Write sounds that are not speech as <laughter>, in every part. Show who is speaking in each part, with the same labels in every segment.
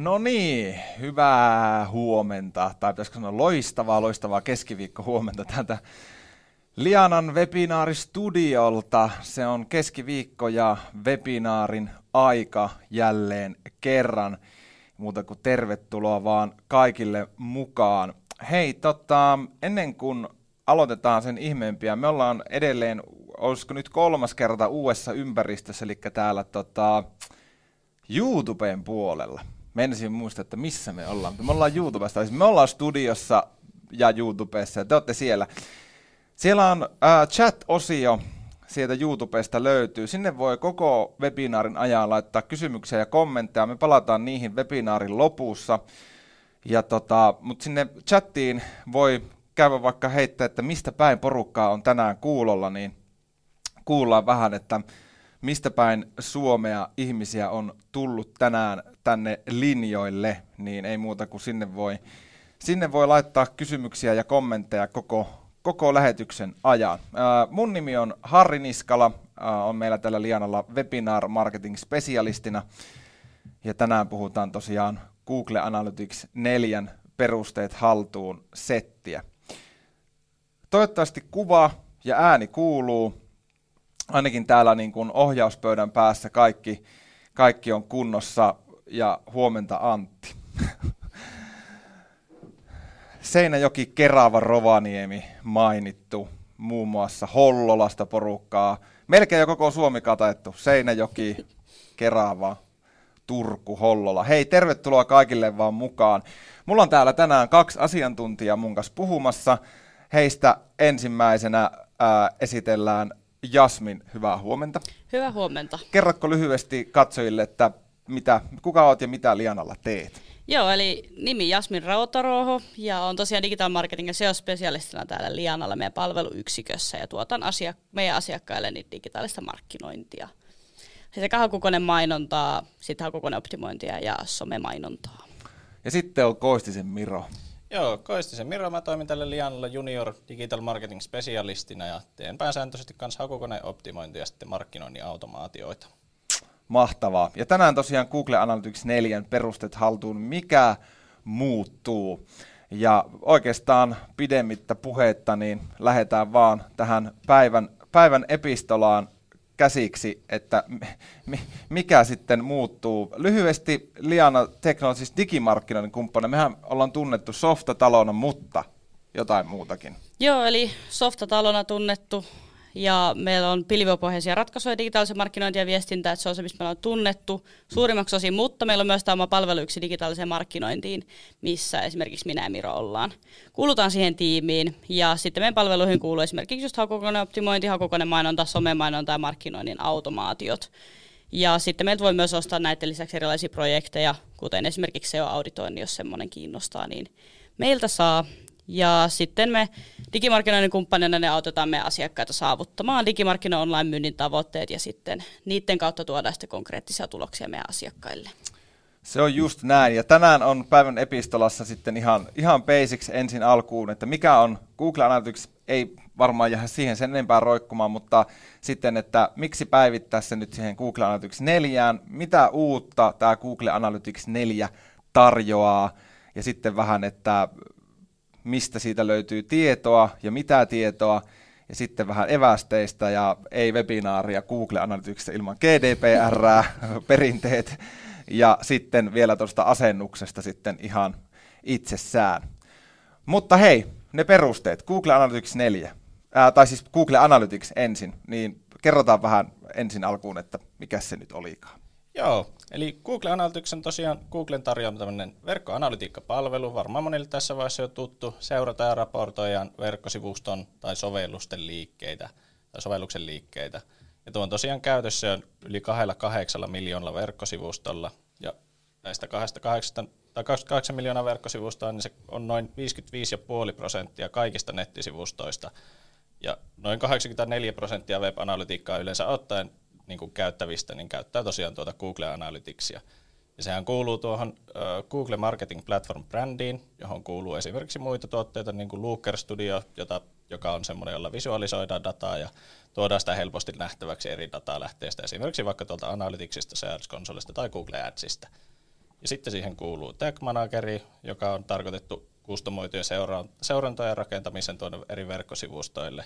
Speaker 1: No niin, hyvää huomenta, tai pitäisikö sanoa loistavaa, loistavaa keskiviikko huomenta täältä Lianan webinaaristudiolta. Se on keskiviikko ja webinaarin aika jälleen kerran. Muuta kuin tervetuloa vaan kaikille mukaan. Hei, tota, ennen kuin aloitetaan sen ihmeempiä, me ollaan edelleen, olisiko nyt kolmas kerta uudessa ympäristössä, eli täällä tota, YouTuben puolella. Menisin muista, että missä me ollaan. Me ollaan YouTubesta, siis me ollaan studiossa ja YouTubessa ja te olette siellä. Siellä on äh, chat-osio, sieltä YouTubesta löytyy. Sinne voi koko webinaarin ajan laittaa kysymyksiä ja kommentteja. Me palataan niihin webinaarin lopussa. Ja tota, Mutta sinne chattiin voi käydä vaikka heittää, että mistä päin porukkaa on tänään kuulolla, niin kuullaan vähän, että mistä päin Suomea ihmisiä on tullut tänään tänne linjoille, niin ei muuta kuin sinne voi, sinne voi laittaa kysymyksiä ja kommentteja koko, koko lähetyksen ajan. Ää, mun nimi on Harri Niskala, ää, on meillä tällä Lianalla webinar marketing specialistina, ja tänään puhutaan tosiaan Google Analytics 4 perusteet haltuun settiä. Toivottavasti kuva ja ääni kuuluu ainakin täällä niin kuin ohjauspöydän päässä kaikki, kaikki on kunnossa ja huomenta Antti. <laughs> Seinäjoki, Kerava, Rovaniemi mainittu, muun muassa Hollolasta porukkaa. Melkein jo koko Suomi katettu. Seinäjoki, Kerava, Turku, Hollola. Hei, tervetuloa kaikille vaan mukaan. Mulla on täällä tänään kaksi asiantuntijaa mun kanssa puhumassa. Heistä ensimmäisenä ää, esitellään Jasmin, hyvää huomenta.
Speaker 2: Hyvää huomenta.
Speaker 1: Kerrotko lyhyesti katsojille, että mitä, kuka olet ja mitä Lianalla teet?
Speaker 2: Joo, eli nimi Jasmin Rautaroho ja on tosiaan digital marketingin SEO-spesialistina täällä Lianalla meidän palveluyksikössä ja tuotan asia, meidän asiakkaille niin digitaalista markkinointia. Sekä hakukoneen mainontaa, sitten hakukoneen optimointia ja somemainontaa.
Speaker 1: Ja sitten on Koistisen Miro.
Speaker 3: Joo, Koistisen Miro, mä toimin tälle Lianalla junior digital marketing specialistina ja teen pääsääntöisesti kanssa hakukoneen optimointia ja sitten markkinoinnin automaatioita.
Speaker 1: Mahtavaa. Ja tänään tosiaan Google Analytics 4 perustet haltuun, mikä muuttuu. Ja oikeastaan pidemmittä puhetta, niin lähdetään vaan tähän päivän, päivän epistolaan käsiksi, että mikä sitten muuttuu. Lyhyesti Liana Technologies digimarkkinoiden kumppani. Mehän ollaan tunnettu softatalona, mutta jotain muutakin.
Speaker 2: Joo, eli softatalona tunnettu ja meillä on pilvipohjaisia ratkaisuja digitaalisen markkinointi ja viestintää, että se on se, mistä me on tunnettu suurimmaksi osin, mutta meillä on myös tämä oma palvelu yksi digitaaliseen markkinointiin, missä esimerkiksi minä ja Miro ollaan. Kuulutaan siihen tiimiin ja sitten meidän palveluihin kuuluu esimerkiksi just hakukoneoptimointi, hakukonemainonta, somemainonta ja markkinoinnin automaatiot. Ja sitten meiltä voi myös ostaa näiden lisäksi erilaisia projekteja, kuten esimerkiksi SEO-auditointi, jos semmoinen kiinnostaa, niin meiltä saa. Ja sitten me digimarkkinoinnin kumppanina ne autetaan meidän asiakkaita saavuttamaan digimarkkinoiden online-myynnin tavoitteet ja sitten niiden kautta tuodaan sitten konkreettisia tuloksia meidän asiakkaille.
Speaker 1: Se on just näin. Ja tänään on päivän epistolassa sitten ihan, ihan basics ensin alkuun, että mikä on Google Analytics, ei varmaan jää siihen sen enempää roikkumaan, mutta sitten, että miksi päivittää se nyt siihen Google Analytics 4, mitä uutta tämä Google Analytics 4 tarjoaa, ja sitten vähän, että mistä siitä löytyy tietoa ja mitä tietoa, ja sitten vähän evästeistä ja ei webinaaria Google Analyticsista ilman GDPR, <laughs> perinteet, ja sitten vielä tuosta asennuksesta sitten ihan itsessään. Mutta hei, ne perusteet, Google Analytics 4, ää, tai siis Google Analytics ensin, niin kerrotaan vähän ensin alkuun, että mikä se nyt olikaan.
Speaker 3: Joo, eli Google Analytics on tosiaan Googlen tarjoama tämmöinen verkkoanalytiikkapalvelu, varmaan monille tässä vaiheessa jo tuttu, seurata ja raportoijan verkkosivuston tai sovellusten liikkeitä tai sovelluksen liikkeitä. Ja tuo on tosiaan käytössä on yli kahdella kahdeksalla miljoonalla verkkosivustolla, ja näistä 28, tai 28 miljoonaa verkkosivustoa, niin se on noin 55,5 prosenttia kaikista nettisivustoista, ja noin 84 prosenttia web-analytiikkaa yleensä ottaen niin kuin käyttävistä, niin käyttää tosiaan tuota Google Analyticsia. Ja sehän kuuluu tuohon Google Marketing Platform brändiin, johon kuuluu esimerkiksi muita tuotteita, niin kuin Looker Studio, jota, joka on semmoinen, jolla visualisoidaan dataa ja tuodaan sitä helposti nähtäväksi eri datalähteistä, esimerkiksi vaikka tuolta Analyticsista, Search Consolesta tai Google Adsista. Ja sitten siihen kuuluu Tag Manageri, joka on tarkoitettu kustomoitujen seurantojen rakentamisen tuonne eri verkkosivustoille.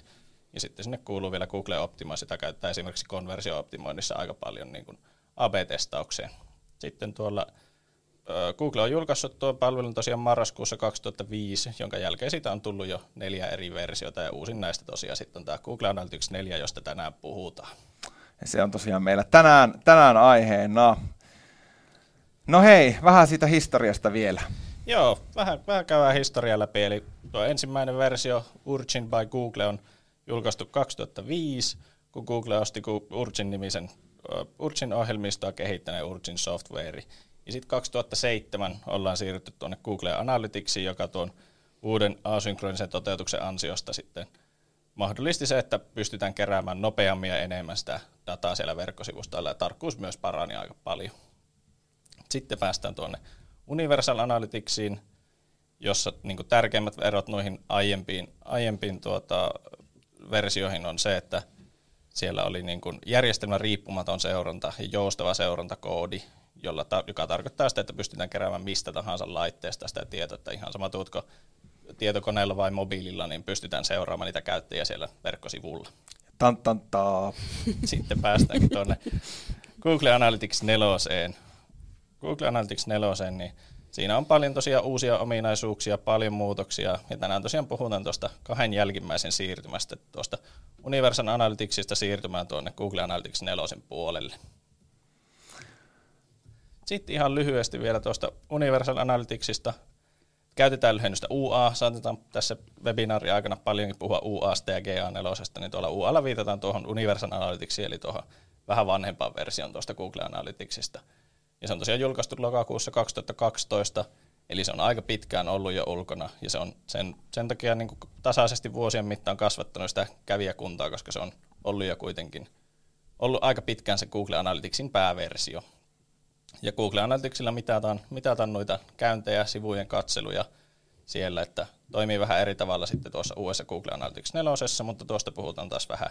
Speaker 3: Ja sitten sinne kuuluu vielä Google Optima, sitä käyttää esimerkiksi konversio-optimoinnissa aika paljon niin kuin AB-testaukseen. Sitten tuolla Google on julkaissut tuon palvelun tosiaan marraskuussa 2005, jonka jälkeen siitä on tullut jo neljä eri versiota ja uusin näistä tosiaan sitten on tämä Google Analytics 4, josta tänään puhutaan.
Speaker 1: Ja se on tosiaan meillä tänään, tänään aiheena. No hei, vähän siitä historiasta vielä.
Speaker 3: Joo, vähän, vähän käydään historiaa läpi. Eli tuo ensimmäinen versio Urchin by Google on julkaistu 2005, kun Google osti Urchin-nimisen Urchin-ohjelmistoa kehittäneen Urchin Software. Ja sitten 2007 ollaan siirrytty tuonne Google Analyticsiin, joka tuon uuden asynkronisen toteutuksen ansiosta sitten mahdollisti se, että pystytään keräämään nopeammin ja enemmän sitä dataa siellä verkkosivustoilla ja tarkkuus myös parani aika paljon. Sitten päästään tuonne Universal Analyticsiin, jossa niin tärkeimmät erot noihin aiempiin, aiempiin tuota, versioihin on se, että siellä oli niin kuin järjestelmän riippumaton seuranta ja joustava seurantakoodi, jolla ta- joka tarkoittaa sitä, että pystytään keräämään mistä tahansa laitteesta sitä tietoa, että ihan sama tuutko tietokoneella vai mobiililla, niin pystytään seuraamaan niitä käyttäjiä siellä verkkosivulla.
Speaker 1: Tan, tan, ta. <laughs>
Speaker 3: Sitten päästäänkin tuonne Google Analytics 4. Google Analytics 4, niin siinä on paljon tosiaan uusia ominaisuuksia, paljon muutoksia, ja tänään tosiaan puhutaan tuosta kahden jälkimmäisen siirtymästä, tuosta Universal Analyticsista siirtymään tuonne Google Analytics 4 puolelle. Sitten ihan lyhyesti vielä tuosta Universal Analyticsista. Käytetään lyhennystä UA, saatetaan tässä webinaarin aikana paljonkin puhua UAsta ja GA4, niin tuolla UAlla viitataan tuohon Universal Analyticsiin, eli tuohon vähän vanhempaan versioon tuosta Google Analyticsista. Ja se on tosiaan julkaistu lokakuussa 2012, eli se on aika pitkään ollut jo ulkona, ja se on sen, sen takia niin kuin tasaisesti vuosien mittaan kasvattanut sitä kävijäkuntaa, koska se on ollut jo kuitenkin ollut aika pitkään se Google Analyticsin pääversio. Ja Google Analyticsilla mitataan, mitataan noita käyntejä, sivujen katseluja siellä, että toimii vähän eri tavalla sitten tuossa uudessa Google Analytics 4, mutta tuosta puhutaan taas vähän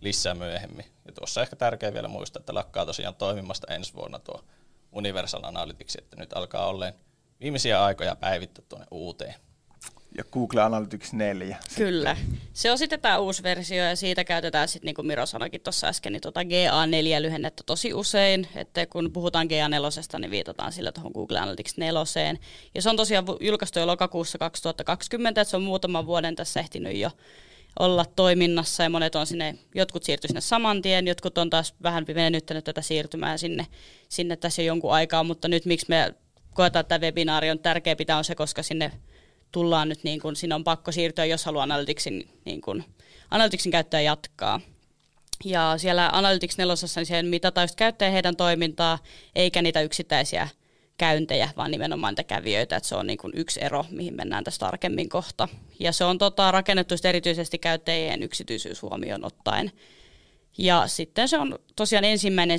Speaker 3: lisää myöhemmin. Ja tuossa ehkä tärkeää vielä muistaa, että lakkaa tosiaan toimimasta ensi vuonna tuo Universal Analytics, että nyt alkaa olleen viimeisiä aikoja päivittää tuonne uuteen.
Speaker 1: Ja Google Analytics 4.
Speaker 2: Kyllä. Se on sitten tämä uusi versio ja siitä käytetään sitten, niin kuin Miro sanoikin tuossa äsken, niin tuota GA4-lyhennettä tosi usein. Että kun puhutaan GA4, niin viitataan sillä tuohon Google Analytics 4. Ja se on tosiaan julkaistu jo lokakuussa 2020, että se on muutaman vuoden tässä ehtinyt jo olla toiminnassa ja monet on sinne, jotkut siirtyi sinne saman tien, jotkut on taas vähän venyttänyt tätä siirtymää sinne, sinne tässä jo jonkun aikaa, mutta nyt miksi me koetaan, että tämä webinaari on tärkeä pitää on se, koska sinne tullaan nyt, niin kuin, sinne on pakko siirtyä, jos haluaa Analyticsin, niin kuin, Analyticsin käyttöä jatkaa. Ja siellä Analytics 4, niin siihen mitataan just käyttäjä heidän toimintaa, eikä niitä yksittäisiä käyntejä, vaan nimenomaan niitä kävijöitä, että se on niin kuin yksi ero, mihin mennään tästä tarkemmin kohta. Ja se on tota, rakennettu erityisesti käyttäjien yksityisyys huomioon ottaen. Ja sitten se on tosiaan ensimmäinen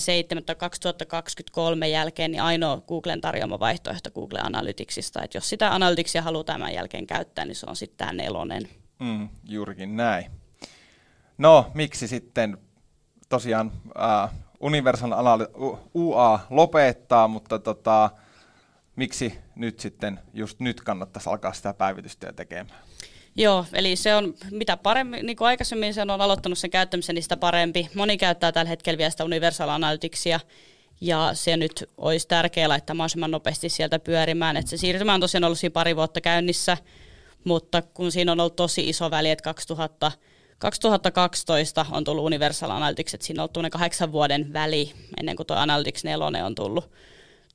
Speaker 2: 7.2023 jälkeen niin ainoa Googlen tarjoama vaihtoehto Google Analyticsista. Että jos sitä Analyticsia haluaa tämän jälkeen käyttää, niin se on sitten tämä nelonen.
Speaker 1: Mm, juurikin näin. No, miksi sitten tosiaan äh, Universal UA lopettaa, mutta tota, miksi nyt sitten, just nyt kannattaisi alkaa sitä päivitystyä tekemään?
Speaker 2: Joo, eli se on mitä paremmin, niin kuin aikaisemmin se on aloittanut sen käyttämisen, niin sitä parempi. Moni käyttää tällä hetkellä vielä sitä Universal Analyticsia, ja se nyt olisi tärkeää laittaa mahdollisimman nopeasti sieltä pyörimään. Et se siirtymä on tosiaan ollut siinä pari vuotta käynnissä, mutta kun siinä on ollut tosi iso väli, että 2000, 2012 on tullut Universal Analytics, että siinä on ollut kahdeksan vuoden väli ennen kuin tuo Analytics 4 on tullut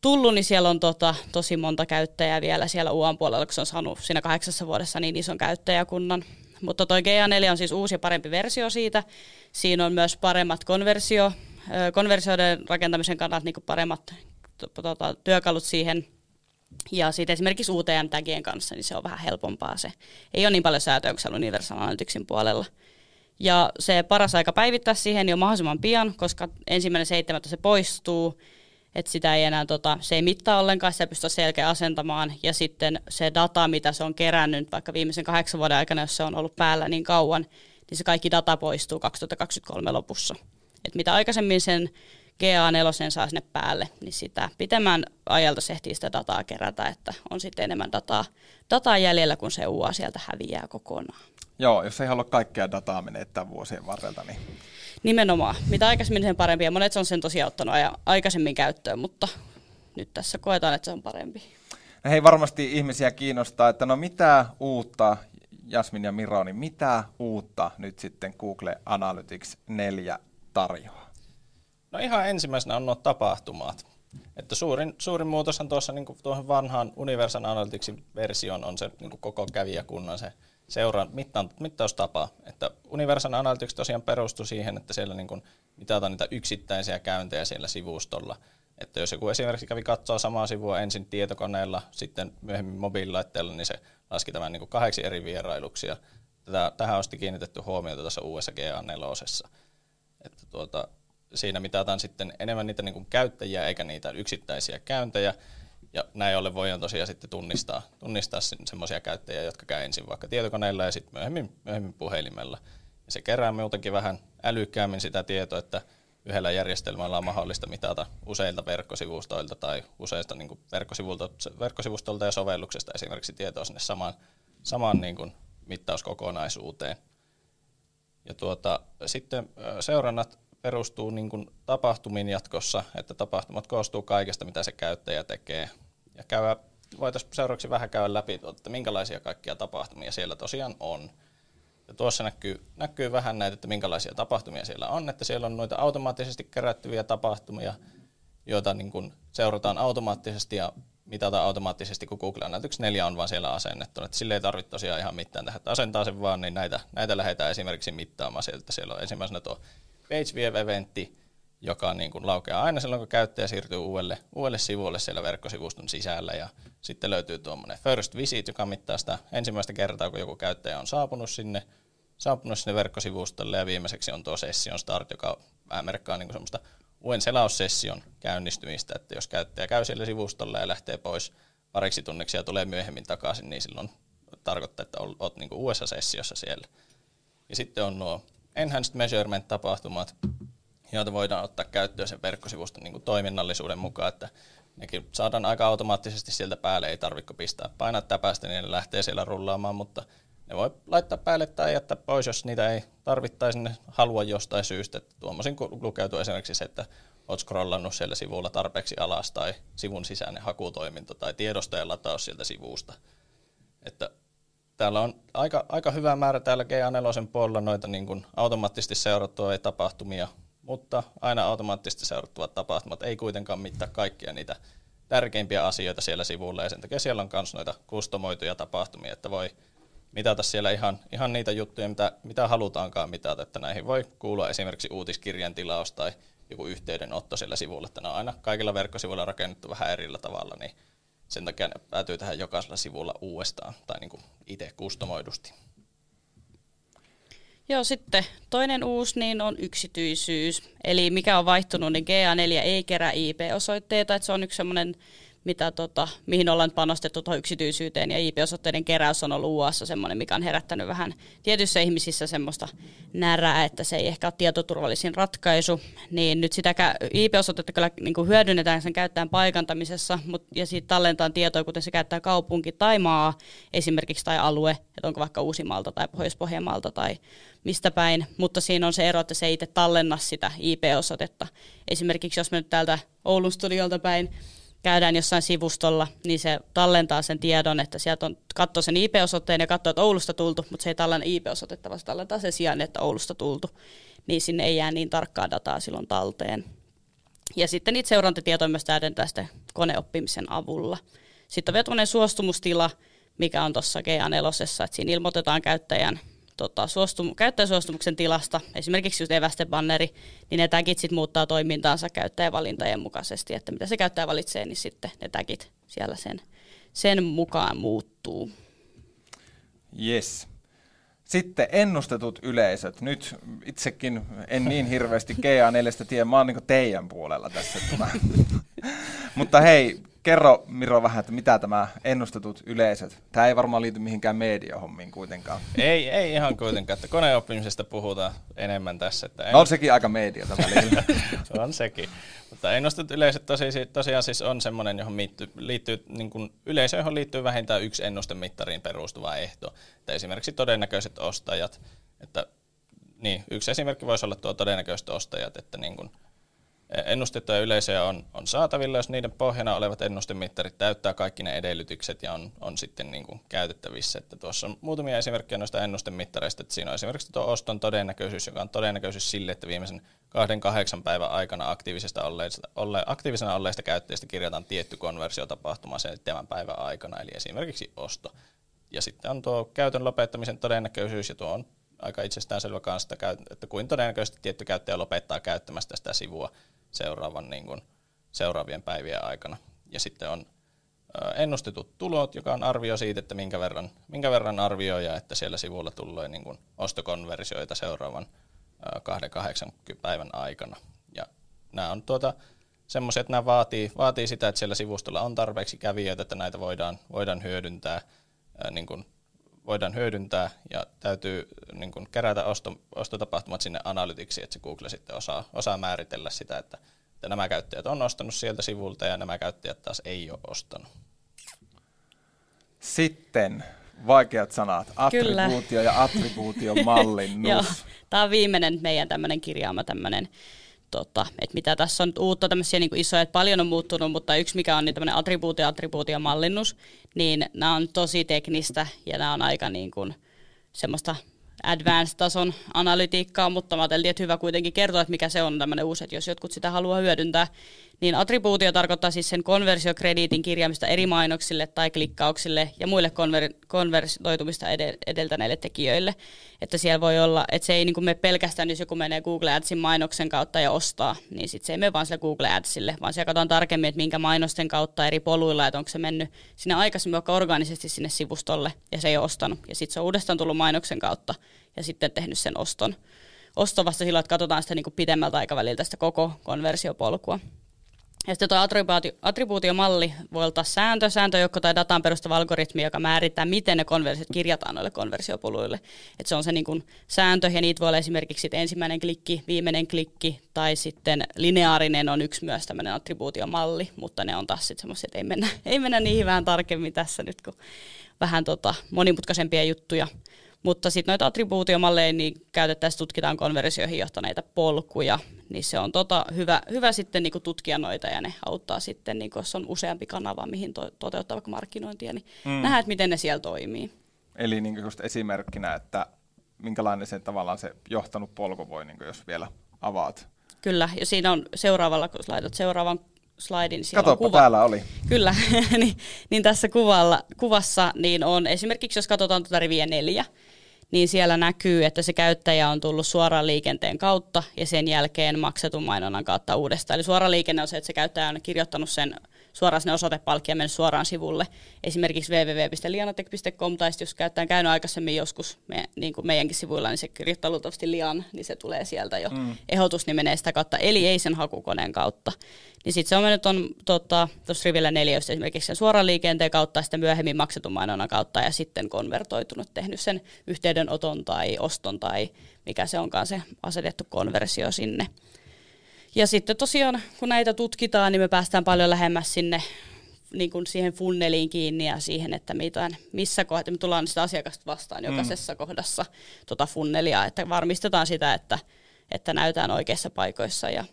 Speaker 2: tullut, niin siellä on tota, tosi monta käyttäjää vielä siellä UAN puolella, kun se on saanut siinä kahdeksassa vuodessa niin ison käyttäjäkunnan. Mutta tuo GA4 on siis uusi ja parempi versio siitä. Siinä on myös paremmat konversio, konversioiden rakentamisen kannalta niin paremmat tota, työkalut siihen. Ja sitten esimerkiksi UTM-tagien kanssa, niin se on vähän helpompaa se. Ei ole niin paljon säätöä kuin siellä Universal Analyticsin puolella. Ja se paras aika päivittää siihen jo mahdollisimman pian, koska ensimmäinen seitsemättä se poistuu että sitä ei enää, tota, se ei mittaa ollenkaan, sitä pystytä selkeä asentamaan, ja sitten se data, mitä se on kerännyt vaikka viimeisen kahdeksan vuoden aikana, jos se on ollut päällä niin kauan, niin se kaikki data poistuu 2023 lopussa. Et mitä aikaisemmin sen GA4 saa sinne päälle, niin sitä pitemmän ajalta se ehtii sitä dataa kerätä, että on sitten enemmän dataa, dataa jäljellä, kun se UA sieltä häviää kokonaan.
Speaker 1: Joo, jos ei halua kaikkea dataa menettää vuosien varrelta, niin...
Speaker 2: Nimenomaan. Mitä aikaisemmin sen parempi, ja monet on sen tosiaan ottanut aikaisemmin käyttöön, mutta nyt tässä koetaan, että se on parempi.
Speaker 1: No hei, varmasti ihmisiä kiinnostaa, että no mitä uutta, Jasmin ja Miro, niin mitä uutta nyt sitten Google Analytics 4 tarjoaa?
Speaker 3: No ihan ensimmäisenä on nuo tapahtumat. Että suurin, suurin muutoshan tuossa niin kuin tuohon vanhaan Universal Analyticsin versioon on se niin kuin koko kävijäkunnan se seuraan mittaan, mittaustapa. Että Universal Analytics tosiaan perustui siihen, että siellä niin mitataan niitä yksittäisiä käyntejä siellä sivustolla. Että jos joku esimerkiksi kävi katsoa samaa sivua ensin tietokoneella, sitten myöhemmin mobiililaitteella, niin se laski tämän niin kahdeksi eri vierailuksi. tätä, tähän on kiinnitetty huomiota tässä uudessa GA4. Että tuota, siinä mitataan sitten enemmän niitä niin käyttäjiä eikä niitä yksittäisiä käyntejä. Ja näin ollen voidaan tosiaan sitten tunnistaa, tunnistaa semmoisia käyttäjiä, jotka käy ensin vaikka tietokoneella ja sitten myöhemmin, myöhemmin puhelimella. Ja se kerää muutenkin vähän älykkäämmin sitä tietoa, että yhdellä järjestelmällä on mahdollista mitata useilta verkkosivustoilta tai useista niin verkkosivustolta ja sovelluksesta esimerkiksi tietoa sinne samaan, samaan niin kuin mittauskokonaisuuteen. Ja tuota, sitten seurannat perustuu niin kuin tapahtumiin jatkossa, että tapahtumat koostuu kaikesta, mitä se käyttäjä tekee. Ja käydä, voitaisiin seuraavaksi vähän käydä läpi, että minkälaisia kaikkia tapahtumia siellä tosiaan on. Ja tuossa näkyy, näkyy vähän näitä, että minkälaisia tapahtumia siellä on, että siellä on noita automaattisesti kerättyviä tapahtumia, joita niin kuin seurataan automaattisesti ja mitataan automaattisesti, kun Google Analytics 4 on vaan siellä asennettu. Että sille ei tarvitse tosiaan ihan mitään tähän, että asentaa sen vaan, niin näitä, näitä lähdetään esimerkiksi mittaamaan sieltä. Siellä on ensimmäisenä tuo PageView-eventti, joka niin kuin laukeaa aina silloin, kun käyttäjä siirtyy uudelle, uudelle sivulle siellä verkkosivuston sisällä. Ja sitten löytyy tuommoinen First Visit, joka mittaa sitä ensimmäistä kertaa, kun joku käyttäjä on saapunut sinne, saapunut sinne verkkosivustolle. Ja viimeiseksi on tuo Session Start, joka vähän merkkaa niin semmoista uuden selaussession käynnistymistä, että jos käyttäjä käy siellä sivustolla ja lähtee pois pariksi tunniksi ja tulee myöhemmin takaisin, niin silloin tarkoittaa, että olet niin uudessa sessiossa siellä. Ja sitten on nuo enhanced measurement-tapahtumat, joita voidaan ottaa käyttöön sen verkkosivuston niin kuin toiminnallisuuden mukaan, että nekin saadaan aika automaattisesti sieltä päälle, ei tarvitse pistää painaa täpästä, niin ne lähtee siellä rullaamaan, mutta ne voi laittaa päälle tai jättää pois, jos niitä ei tarvittaisi, ne halua jostain syystä. Tuommoisin lukeutuu esimerkiksi se, että olet scrollannut siellä sivulla tarpeeksi alas tai sivun sisäinen hakutoiminto tai tiedostojen lataus sieltä sivusta. Että täällä on aika, aika hyvä määrä täällä GA4 puolella noita niin kuin automaattisesti seurattuja tapahtumia, mutta aina automaattisesti seurattavat tapahtumat ei kuitenkaan mittaa kaikkia niitä tärkeimpiä asioita siellä sivulla, ja sen takia siellä on myös noita kustomoituja tapahtumia, että voi mitata siellä ihan, ihan niitä juttuja, mitä, mitä halutaankaan mitata, että näihin voi kuulua esimerkiksi uutiskirjan tilaus tai joku yhteydenotto siellä sivulla, että ne on aina kaikilla verkkosivuilla rakennettu vähän erillä tavalla, niin sen takia ne päätyy tähän jokaisella sivulla uudestaan tai niin kuin itse kustomoidusti.
Speaker 2: Joo, sitten toinen uusi niin on yksityisyys. Eli mikä on vaihtunut, niin GA4 ei kerää IP-osoitteita, että se on yksi semmoinen mitä tota, mihin ollaan panostettu tuohon yksityisyyteen ja IP-osoitteiden keräys on ollut UAssa semmoinen, mikä on herättänyt vähän tietyissä ihmisissä semmoista närää, että se ei ehkä ole tietoturvallisin ratkaisu, niin nyt sitä IP-osoitetta kyllä niin kuin hyödynnetään sen käyttäjän paikantamisessa mutta, ja siitä tallentaan tietoa, kuten se käyttää kaupunki tai maa esimerkiksi tai alue, että onko vaikka Uusimalta tai Pohjois-Pohjanmaalta tai mistä päin, mutta siinä on se ero, että se ei itse tallenna sitä IP-osoitetta. Esimerkiksi jos me nyt täältä Oulun studiolta päin käydään jossain sivustolla, niin se tallentaa sen tiedon, että sieltä on, katsoo sen IP-osoitteen ja katsoo, että Oulusta tultu, mutta se ei tallenna IP-osoitetta, vaan se tallentaa sen sijaan, että Oulusta tultu, niin sinne ei jää niin tarkkaa dataa silloin talteen. Ja sitten niitä seurantatietoja myös täydentää sitten koneoppimisen avulla. Sitten on vielä suostumustila, mikä on tuossa GA4, että siinä ilmoitetaan käyttäjän tota, suostum- käyttäjäsuostumuksen tilasta, esimerkiksi just evästebanneri, niin ne tagit sit muuttaa toimintaansa käyttäjävalintojen mukaisesti, että mitä se käyttäjä valitsee, niin sitten ne tagit siellä sen, sen mukaan muuttuu.
Speaker 1: Yes. Sitten ennustetut yleisöt. Nyt itsekin en niin hirveästi GA4 tiedä, mä oon niin teidän puolella tässä. <laughs> Mutta hei, kerro Miro vähän, että mitä tämä ennustetut yleisöt. Tämä ei varmaan liity mihinkään mediahommiin kuitenkaan.
Speaker 3: Ei, ei ihan kuitenkaan, että koneoppimisesta puhutaan enemmän tässä. Että
Speaker 1: en... no on sekin aika mediata välillä. <laughs>
Speaker 3: on sekin. Mutta ennustetut yleisöt tosi, tosiaan siis on semmoinen, johon liittyy, liittyy niin kuin yleisö, johon liittyy vähintään yksi ennustemittariin perustuva ehto. Että esimerkiksi todennäköiset ostajat, että niin, yksi esimerkki voisi olla tuo todennäköiset ostajat, että niin kuin, ennustettuja yleisöjä on, on saatavilla, jos niiden pohjana olevat ennustemittarit täyttää kaikki ne edellytykset ja on, on sitten niin kuin käytettävissä. Että tuossa on muutamia esimerkkejä noista ennustemittareista, että siinä on esimerkiksi tuo oston todennäköisyys, joka on todennäköisyys sille, että viimeisen kahden kahdeksan päivän aikana aktiivisesta olleista, olle, aktiivisena olleista käyttäjistä kirjataan tietty konversiotapahtuma sen tämän päivän aikana, eli esimerkiksi osto. Ja sitten on tuo käytön lopettamisen todennäköisyys, ja tuo on aika itsestäänselvä kanssa, että kuin todennäköisesti tietty käyttäjä lopettaa käyttämästä sitä sivua seuraavan, niin kuin, seuraavien päivien aikana. Ja sitten on ennustetut tulot, joka on arvio siitä, että minkä verran, minkä verran arvioja, että siellä sivulla tulee niin kuin ostokonversioita seuraavan 280 päivän aikana. Ja nämä on tuota, semmoisia, että nämä vaatii, vaatii sitä, että siellä sivustolla on tarpeeksi kävijöitä, että näitä voidaan, voidaan hyödyntää niin kuin voidaan hyödyntää ja täytyy niin kuin kerätä osto, ostotapahtumat sinne analytiksi, että se Google sitten osaa, osaa määritellä sitä, että, että nämä käyttäjät on ostanut sieltä sivulta ja nämä käyttäjät taas ei ole ostanut.
Speaker 1: Sitten vaikeat sanat, attribuutio Kyllä. ja attribuution mallinnus. <laughs> Joo,
Speaker 2: tämä on viimeinen meidän tämmöinen kirjaama tämmöinen tota, että mitä tässä on nyt uutta tämmöisiä niin isoja, että paljon on muuttunut, mutta yksi mikä on niin tämmöinen attribuutio, attribuutio mallinnus, niin nämä on tosi teknistä ja nämä on aika niin kuin semmoista advanced-tason analytiikkaa, mutta mä ajattelin, että hyvä kuitenkin kertoa, että mikä se on tämmöinen uusi, että jos jotkut sitä haluaa hyödyntää, niin attribuutio tarkoittaa siis sen konversiokrediitin kirjaamista eri mainoksille tai klikkauksille ja muille konver- konvertoitumista edel- edeltäneille tekijöille. Että siellä voi olla, että se ei niin mene pelkästään, jos joku menee Google Adsin mainoksen kautta ja ostaa, niin sitten se ei mene vaan sille Google Adsille, vaan siellä katsotaan tarkemmin, että minkä mainosten kautta eri poluilla, että onko se mennyt sinne aikaisemmin vaikka organisesti sinne sivustolle ja se ei ole ostanut. Ja sitten se on uudestaan tullut mainoksen kautta ja sitten tehnyt sen oston. Osto vasta silloin, että katsotaan sitä niin kuin pidemmältä aikaväliltä sitä koko konversiopolkua. Ja sitten tuo attribuutio, attribuutiomalli voi olla sääntö, sääntöjoukko tai dataan perustuva algoritmi, joka määrittää, miten ne konversiot kirjataan noille konversiopoluille. Et se on se niin kuin sääntö, ja niitä voi olla esimerkiksi ensimmäinen klikki, viimeinen klikki, tai sitten lineaarinen on yksi myös tämmöinen attribuutiomalli, mutta ne on taas sitten semmoisia, että ei mennä, <laughs> ei mennä niihin vähän tarkemmin tässä nyt, kun vähän tota monimutkaisempia juttuja. Mutta sitten noita attribuutiomalleja niin käytettäisiin, tutkitaan konversioihin johtaneita polkuja, niin se on tota hyvä, hyvä sitten niin tutkia noita ja ne auttaa sitten, niin jos on useampi kanava, mihin to, toteuttaa vaikka markkinointia, niin mm. nähdään, että miten ne siellä toimii.
Speaker 1: Eli niin just esimerkkinä, että minkälainen se tavallaan se johtanut polku voi, niin jos vielä avaat.
Speaker 2: Kyllä, ja siinä on seuraavalla, kun laitat seuraavan slaidin. Niin
Speaker 1: Katoppa, kuva. täällä oli.
Speaker 2: Kyllä, <laughs> niin, niin, tässä kuvalla, kuvassa niin on esimerkiksi, jos katsotaan tuota riviä neljä, niin siellä näkyy, että se käyttäjä on tullut suoraan liikenteen kautta ja sen jälkeen maksetun mainonnan kautta uudestaan. Eli suora liikenne on se, että se käyttäjä on kirjoittanut sen suoraan sinne osoitepalkkiin ja mennyt suoraan sivulle. Esimerkiksi www.lianotech.com tai jos käyttäjä käynyt aikaisemmin joskus me, niin kuin meidänkin sivuilla, niin se kirjoittaa luultavasti lian, niin se tulee sieltä jo. Mm. Ehdotus niin menee sitä kautta, eli ei sen hakukoneen kautta. Niin sitten se on mennyt tuossa tota, rivillä neljä, esimerkiksi sen suoran liikenteen kautta, sitten myöhemmin maksetun mainonnan kautta ja sitten konvertoitunut, tehnyt sen yhteydenoton tai oston tai mikä se onkaan se asetettu konversio sinne. Ja sitten tosiaan, kun näitä tutkitaan, niin me päästään paljon lähemmäs sinne niin kuin siihen funneliin kiinni ja siihen, että mitään, missä kohdassa, me tullaan sitä asiakasta vastaan mm. jokaisessa mm. kohdassa tota funnelia, että varmistetaan sitä, että, että näytään oikeissa paikoissa ja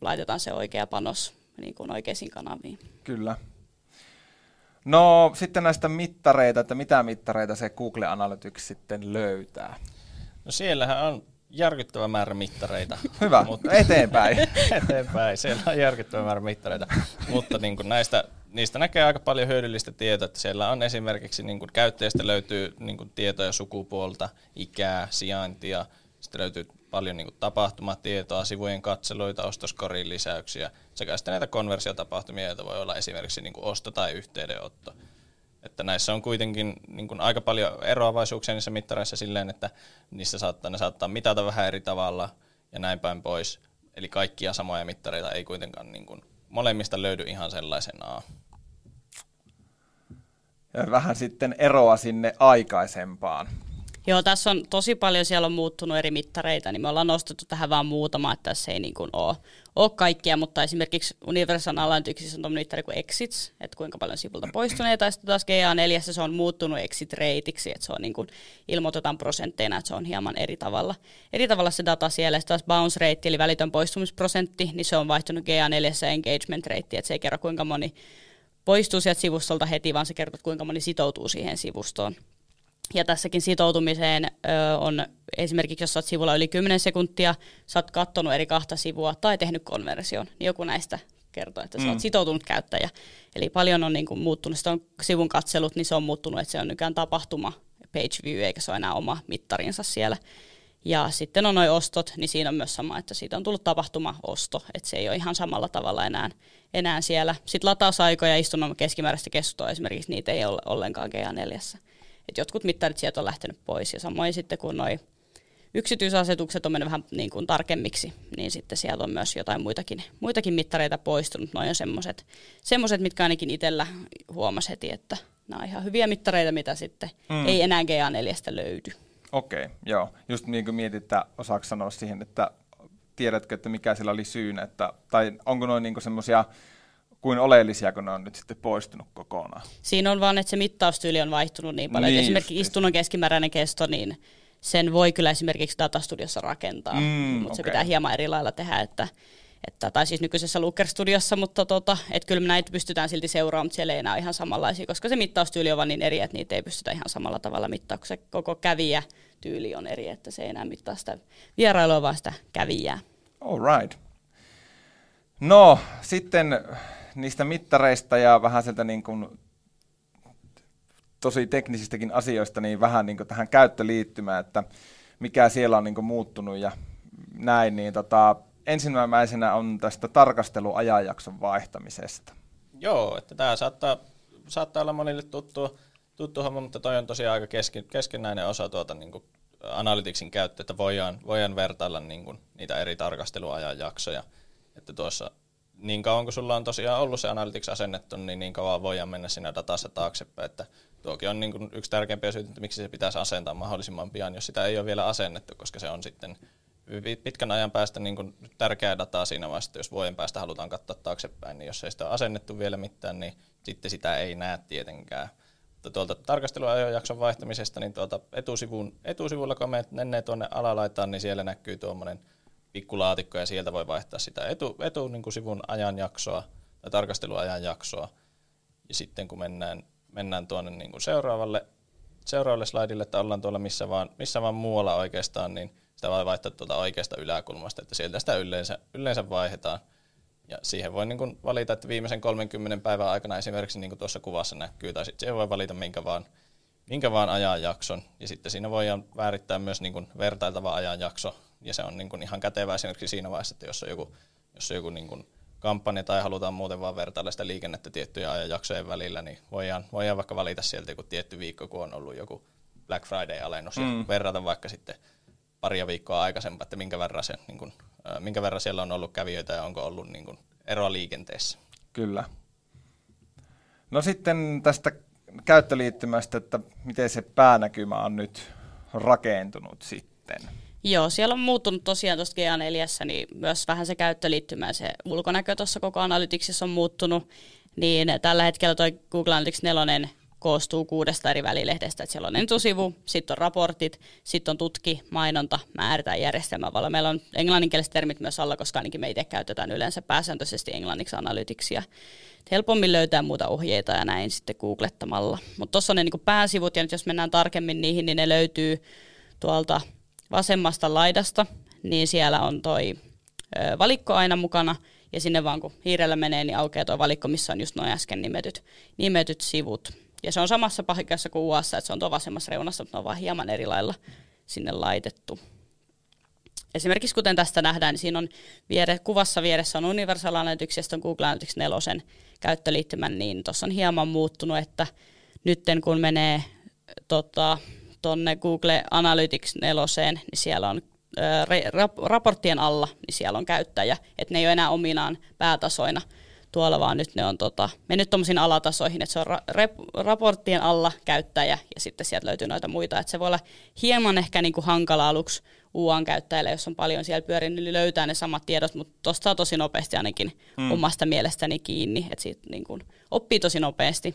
Speaker 2: laitetaan se oikea panos niin kuin oikeisiin kanaviin.
Speaker 1: Kyllä. No sitten näistä mittareita, että mitä mittareita se Google Analytics sitten löytää?
Speaker 3: No siellähän on järkyttävä määrä mittareita. <laughs>
Speaker 1: Hyvä, mutta eteenpäin. <laughs>
Speaker 3: eteenpäin, siellä on järkyttävä määrä mittareita. mutta niin kuin näistä, niistä näkee aika paljon hyödyllistä tietoa, että siellä on esimerkiksi niin kuin käyttäjistä löytyy niin kuin tietoja sukupuolta, ikää, sijaintia, sitten löytyy paljon niin kuin tapahtumatietoa, sivujen katseluita, ostoskorin lisäyksiä sekä sitten näitä konversiotapahtumia, joita voi olla esimerkiksi niin kuin osto tai yhteydenotto. Että näissä on kuitenkin niin kuin aika paljon eroavaisuuksia niissä mittareissa silleen, että niissä saattaa, ne saattaa mitata vähän eri tavalla ja näin päin pois. Eli kaikkia samoja mittareita ei kuitenkaan niin kuin, molemmista löydy ihan sellaisenaan.
Speaker 1: vähän sitten eroa sinne aikaisempaan.
Speaker 2: Joo, tässä on tosi paljon, siellä on muuttunut eri mittareita, niin me ollaan nostettu tähän vaan muutama, että tässä ei niin kuin ole, ole kaikkia, mutta esimerkiksi Universal Analyticsissa on tuommoinen mittari kuin exits, että kuinka paljon sivulta poistuneita, ja sitten taas GA4 se on muuttunut exit rateiksi, että se on niin kuin, ilmoitetaan prosentteina, että se on hieman eri tavalla. Eri tavalla se data siellä, sitten taas bounce rate, eli välitön poistumisprosentti, niin se on vaihtunut GA4 engagement rate, että se ei kerro kuinka moni poistuu sieltä sivustolta heti, vaan se kertoo, kuinka moni sitoutuu siihen sivustoon. Ja tässäkin sitoutumiseen ö, on esimerkiksi, jos olet sivulla yli 10 sekuntia, sä oot katsonut eri kahta sivua tai tehnyt konversion, niin joku näistä kertoo, että sä mm. oot sitoutunut käyttäjä. Eli paljon on niin kuin, muuttunut, sitä on sivun katselut, niin se on muuttunut, että se on nykyään tapahtuma page view, eikä se ole enää oma mittarinsa siellä. Ja sitten on noin ostot, niin siinä on myös sama, että siitä on tullut tapahtuma-osto, että se ei ole ihan samalla tavalla enää, enää siellä. Sitten latausaikoja ja istunnon keskimääräistä kestoa esimerkiksi, niitä ei ole ollenkaan GA4. Et jotkut mittarit sieltä on lähtenyt pois ja samoin sitten kun noi yksityisasetukset on mennyt vähän niin kuin tarkemmiksi, niin sitten siellä on myös jotain muitakin, muitakin mittareita poistunut. Noin on semmoiset, semmoset, mitkä ainakin itsellä huomasi heti, että nämä on ihan hyviä mittareita, mitä sitten mm. ei enää GA4 löydy.
Speaker 1: Okei, okay, joo. Just niin kuin mietit, että osaako sanoa siihen, että tiedätkö, että mikä sillä oli syynä, että, tai onko noin niin semmoisia kuin oleellisia, kun ne on nyt sitten poistunut kokonaan.
Speaker 2: Siinä on vaan, että se mittaustyyli on vaihtunut niin paljon. Niin esimerkiksi istunnon keskimääräinen kesto, niin sen voi kyllä esimerkiksi datastudiossa rakentaa, mm, mutta okay. se pitää hieman eri lailla tehdä, että, että, tai siis nykyisessä Looker-studiossa, mutta tota, että kyllä näitä pystytään silti seuraamaan, mutta siellä ei enää ihan samanlaisia, koska se mittaustyyli on vaan niin eri, että niitä ei pystytä ihan samalla tavalla mittaa, kun se koko kävijä tyyli on eri, että se ei enää mittaa sitä vierailua, vaan sitä kävijää.
Speaker 1: All right. No, sitten niistä mittareista ja vähän sieltä niin kuin tosi teknisistäkin asioista, niin vähän niin kuin tähän käyttöliittymään, että mikä siellä on niin kuin muuttunut ja näin, niin tota, ensimmäisenä on tästä tarkasteluajanjakson vaihtamisesta.
Speaker 3: Joo, että tämä saattaa, saattaa olla monille tuttu, tuttu homma, mutta toi on tosiaan aika kesken, keskenäinen osa tuota niin kuin Analyticsin käyttö, että voidaan, voidaan vertailla niin kuin niitä eri tarkasteluajanjaksoja. Että tuossa niin kauan kun sulla on tosiaan ollut se Analytics asennettu, niin niin kauan voidaan mennä siinä datassa taaksepäin. Että tuokin on niin kuin yksi tärkeimpiä syitä, että miksi se pitäisi asentaa mahdollisimman pian, jos sitä ei ole vielä asennettu, koska se on sitten pitkän ajan päästä niin kuin tärkeää dataa siinä vaiheessa, jos vuoden päästä halutaan katsoa taaksepäin, niin jos ei sitä ole asennettu vielä mitään, niin sitten sitä ei näe tietenkään. Mutta tuolta tarkasteluajojakson vaihtamisesta, niin tuolta etusivun, etusivulla, kun menee tuonne alalaitaan, niin siellä näkyy tuommoinen – pikkulaatikko ja sieltä voi vaihtaa sitä etu, etu niin kuin sivun ajanjaksoa tai tarkasteluajanjaksoa. Ja sitten kun mennään, mennään tuonne niin kuin seuraavalle, seuraavalle slaidille, että ollaan tuolla missä vaan, missä vaan muualla oikeastaan, niin sitä voi vaihtaa tuolta oikeasta yläkulmasta, että sieltä sitä yleensä, yleensä vaihdetaan. Ja siihen voi niin kuin valita, että viimeisen 30 päivän aikana esimerkiksi niin kuin tuossa kuvassa näkyy, tai sitten voi valita minkä vaan, minkä vaan ajanjakson. Ja sitten siinä voidaan väärittää myös niin kuin vertailtava ajanjakso ja se on niin kuin ihan kätevä esimerkiksi siinä vaiheessa, että jos on joku, jos on joku niin kuin kampanja tai halutaan muuten vaan vertailla sitä liikennettä tiettyjä ajanjaksojen välillä, niin voidaan, voidaan vaikka valita sieltä joku tietty viikko, kun on ollut joku Black Friday-alennus mm. ja verrata vaikka sitten paria viikkoa aikaisempaa, että minkä verran, se, niin kuin, minkä verran siellä on ollut kävijöitä ja onko ollut niin kuin, eroa liikenteessä.
Speaker 1: Kyllä. No sitten tästä käyttöliittymästä, että miten se päänäkymä on nyt rakentunut sitten?
Speaker 2: Joo, siellä on muuttunut tosiaan tuosta GA4, niin myös vähän se käyttöliittymä se ulkonäkö tuossa koko Analyticsissa on muuttunut. Niin tällä hetkellä tuo Google Analytics 4 koostuu kuudesta eri välilehdestä. Että siellä on etusivu, sitten on raportit, sitten on tutki, mainonta, määritä järjestelmävalo. Meillä on englanninkieliset termit myös alla, koska ainakin me itse käytetään yleensä pääsääntöisesti englanniksi analytiksia. Helpommin löytää muuta ohjeita ja näin sitten googlettamalla. Mutta tuossa on ne niin pääsivut ja nyt jos mennään tarkemmin niihin, niin ne löytyy tuolta vasemmasta laidasta, niin siellä on toi valikko aina mukana, ja sinne vaan kun hiirellä menee, niin aukeaa tuo valikko, missä on just noin äsken nimetyt, nimetyt sivut. Ja se on samassa paikassa kuin USA, että se on tuo vasemmassa reunassa, mutta ne on vaan hieman eri lailla sinne laitettu. Esimerkiksi kuten tästä nähdään, niin siinä on viere, kuvassa vieressä on Universal Analytics ja on Google Analytics 4 käyttöliittymän, niin tuossa on hieman muuttunut, että nytten kun menee tota, tuonne Google Analytics 4, niin siellä on raporttien alla, niin siellä on käyttäjä, että ne ei ole enää ominaan päätasoina tuolla, vaan nyt ne on tota, mennyt tuommoisiin alatasoihin, että se on ra- rep- raporttien alla käyttäjä ja sitten sieltä löytyy noita muita. Että se voi olla hieman ehkä niin kuin hankala aluksi UAN-käyttäjälle, jos on paljon siellä pyörin, niin löytää ne samat tiedot, mutta tuosta saa tosi nopeasti ainakin mm. omasta mielestäni kiinni, että siitä niin kuin oppii tosi nopeasti.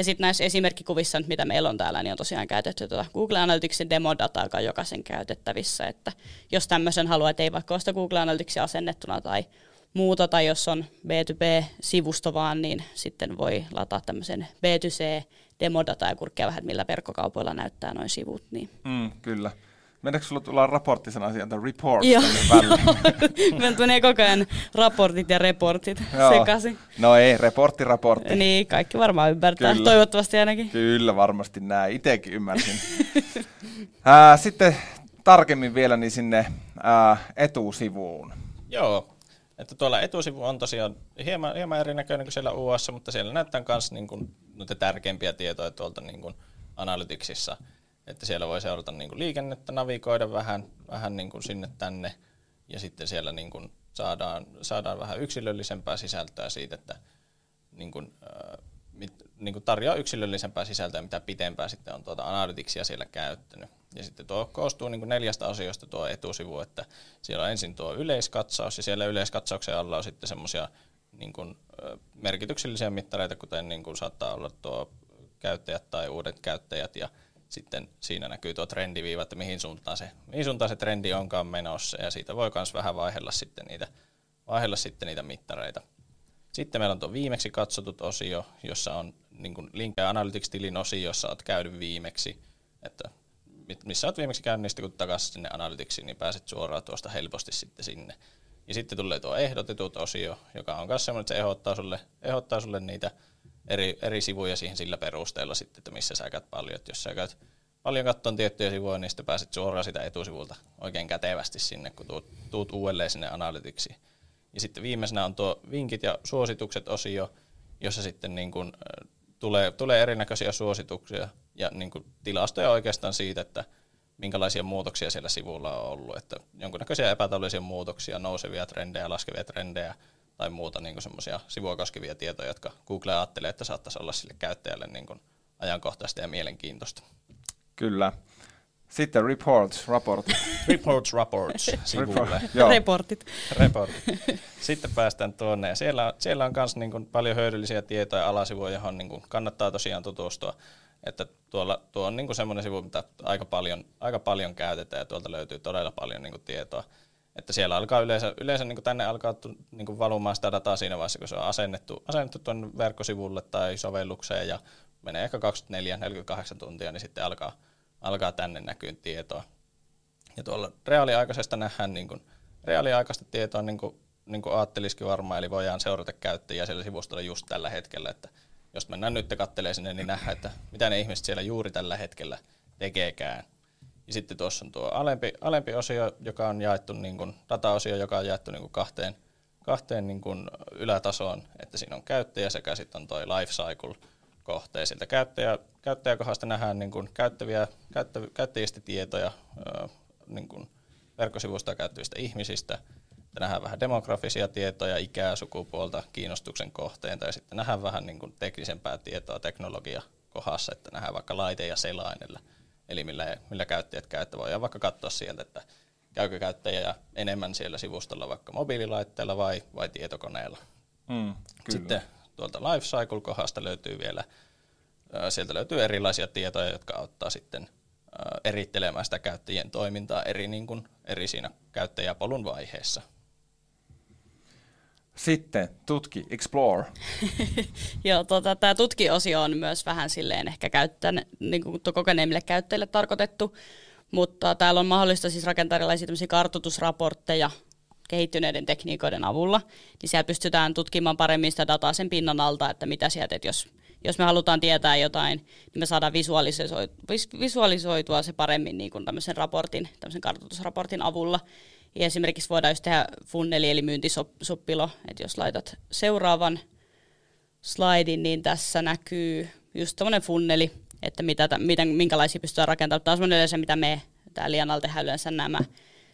Speaker 2: Ja sitten näissä esimerkkikuvissa, mitä meillä on täällä, niin on tosiaan käytetty tuota Google Analyticsin demodataa, joka on jokaisen käytettävissä. Että jos tämmöisen haluaa, että ei vaikka sitä Google Analyticsia asennettuna tai muuta, tai jos on B2B-sivusto vaan, niin sitten voi lataa tämmöisen B2C demodata ja kurkkia vähän, millä verkkokaupoilla näyttää noin sivut. Niin.
Speaker 1: Mm, kyllä. Meneekö sulla tulla raporttisana sieltä report
Speaker 2: Joo. Meillä <laughs> menee koko ajan raportit ja reportit sekaisin.
Speaker 1: No ei, reportti, raportti.
Speaker 2: Niin, kaikki varmaan ymmärtää, Kyllä. toivottavasti ainakin.
Speaker 1: Kyllä, varmasti näin. Itsekin ymmärsin. <laughs> ää, sitten tarkemmin vielä niin sinne ää, etusivuun.
Speaker 3: Joo, että tuolla etusivu on tosiaan hieman, hieman erinäköinen kuin siellä UAssa, mutta siellä näyttää myös niin kuin, noita tärkeimpiä tietoja tuolta niin kuin Analyticsissa – että siellä voi seurata niin kuin liikennettä, navigoida vähän, vähän niin kuin sinne tänne ja sitten siellä niin kuin saadaan, saadaan vähän yksilöllisempää sisältöä siitä, että niin kuin, äh, mit, niin kuin tarjoaa yksilöllisempää sisältöä, mitä pitempään sitten on tuota analytiksia siellä käyttänyt. Ja sitten tuo koostuu niin kuin neljästä asioista tuo etusivu, että siellä on ensin tuo yleiskatsaus ja siellä yleiskatsauksen alla on sitten semmoisia niin kuin, merkityksellisiä mittareita, kuten niin kuin saattaa olla tuo käyttäjät tai uudet käyttäjät ja sitten siinä näkyy tuo trendiviiva, että mihin suuntaan se, mihin suuntaan se trendi onkaan menossa, ja siitä voi myös vähän vaihella sitten niitä, vaihella sitten niitä mittareita. Sitten meillä on tuo viimeksi katsotut osio, jossa on niin linkkejä Analytics-tilin osio, jossa olet käynyt viimeksi, että missä olet viimeksi käynyt, niin kun takaisin sinne Analyticsiin, niin pääset suoraan tuosta helposti sitten sinne. Ja sitten tulee tuo ehdotetut osio, joka on myös sellainen, että se ehdottaa sulle, ehdottaa sulle niitä eri, eri sivuja siihen sillä perusteella sitten, että missä sä käyt paljon. Että jos sä käyt paljon katton tiettyjä sivuja, niin sitten pääset suoraan sitä etusivulta oikein kätevästi sinne, kun tuut, tuut uudelleen sinne analytiksi. Ja sitten viimeisenä on tuo vinkit ja suositukset osio, jossa sitten niin kuin, tulee, tulee erinäköisiä suosituksia ja niin kuin tilastoja oikeastaan siitä, että minkälaisia muutoksia siellä sivulla on ollut, että jonkunnäköisiä epätavallisia muutoksia, nousevia trendejä, laskevia trendejä, tai muuta niin semmoisia sivua koskevia tietoja, jotka Google ajattelee, että saattaisi olla sille käyttäjälle niin kuin ajankohtaista ja mielenkiintoista.
Speaker 1: Kyllä. Sitten reports, raportit. <laughs>
Speaker 3: reports, reports sivulle.
Speaker 2: Reportit.
Speaker 3: Reportit. Sitten päästään tuonne. Ja siellä, siellä on myös niin paljon hyödyllisiä tietoja alasivuja, johon niin kuin kannattaa tosiaan tutustua. Että tuolla, tuo on niin semmoinen sivu, mitä aika paljon, aika paljon käytetään ja tuolta löytyy todella paljon niin tietoa. Että siellä alkaa yleensä, yleensä niin tänne alkaa niin valumaan sitä dataa siinä vaiheessa, kun se on asennettu, asennettu tuonne verkkosivulle tai sovellukseen ja menee ehkä 24-48 tuntia, niin sitten alkaa, alkaa tänne näkyyn tietoa. Ja tuolla reaaliaikaisesta nähdään niin kuin, reaaliaikaista tietoa, niin kuin, niin kuin ajattelisikin varmaan, eli voidaan seurata käyttäjiä siellä sivustolla just tällä hetkellä, että jos mennään nyt kattelee sinne, niin nähdään, että mitä ne ihmiset siellä juuri tällä hetkellä tekeekään. Ja sitten tuossa on tuo alempi, alempi osio, joka on jaettu, niin kuin, dataosio, joka on jaettu niin kuin kahteen, kahteen niin kuin ylätasoon, että siinä on käyttäjä sekä sitten on tuo life cycle kohteen. Siltä käyttäjä, käyttäjäkohdasta nähdään niin kuin käyttäviä, käyttä, käyttäjistä tietoja niin kuin verkkosivuista käyttävistä ihmisistä, että nähdään vähän demografisia tietoja, ikää, sukupuolta, kiinnostuksen kohteen, tai sitten nähdään vähän niin kuin teknisempää tietoa teknologia kohdassa, että nähdään vaikka laite ja selainella eli millä, millä käyttäjät käyttävät. Voidaan vaikka katsoa sieltä, että käykö käyttäjä enemmän siellä sivustolla vaikka mobiililaitteella vai, vai tietokoneella. Mm, Sitten tuolta Lifecycle-kohdasta löytyy vielä, sieltä löytyy erilaisia tietoja, jotka auttaa sitten erittelemään sitä käyttäjien toimintaa eri, niin kuin, eri siinä käyttäjäpolun vaiheessa.
Speaker 1: Sitten tutki, explore. <laughs>
Speaker 2: Joo, tota, tämä tutki-osio on myös vähän silleen ehkä käyttäjän, niin kuin kokeneemmille käyttäjille tarkoitettu, mutta täällä on mahdollista siis rakentaa erilaisia kartoitusraportteja kehittyneiden tekniikoiden avulla, niin siellä pystytään tutkimaan paremmin sitä dataa sen pinnan alta, että mitä sieltä, että jos, jos me halutaan tietää jotain, niin me saadaan visualisoitua se paremmin niin kuin tämmöisen raportin, tämmöisen kartoitusraportin avulla. Ja esimerkiksi voidaan just tehdä funneli eli myyntisoppilo, että jos laitat seuraavan slaidin, niin tässä näkyy just tämmöinen funneli, että mitä, miten, minkälaisia pystytään rakentamaan. Tämä on yleensä, mitä me täällä Lianalla tehdään yleensä nämä,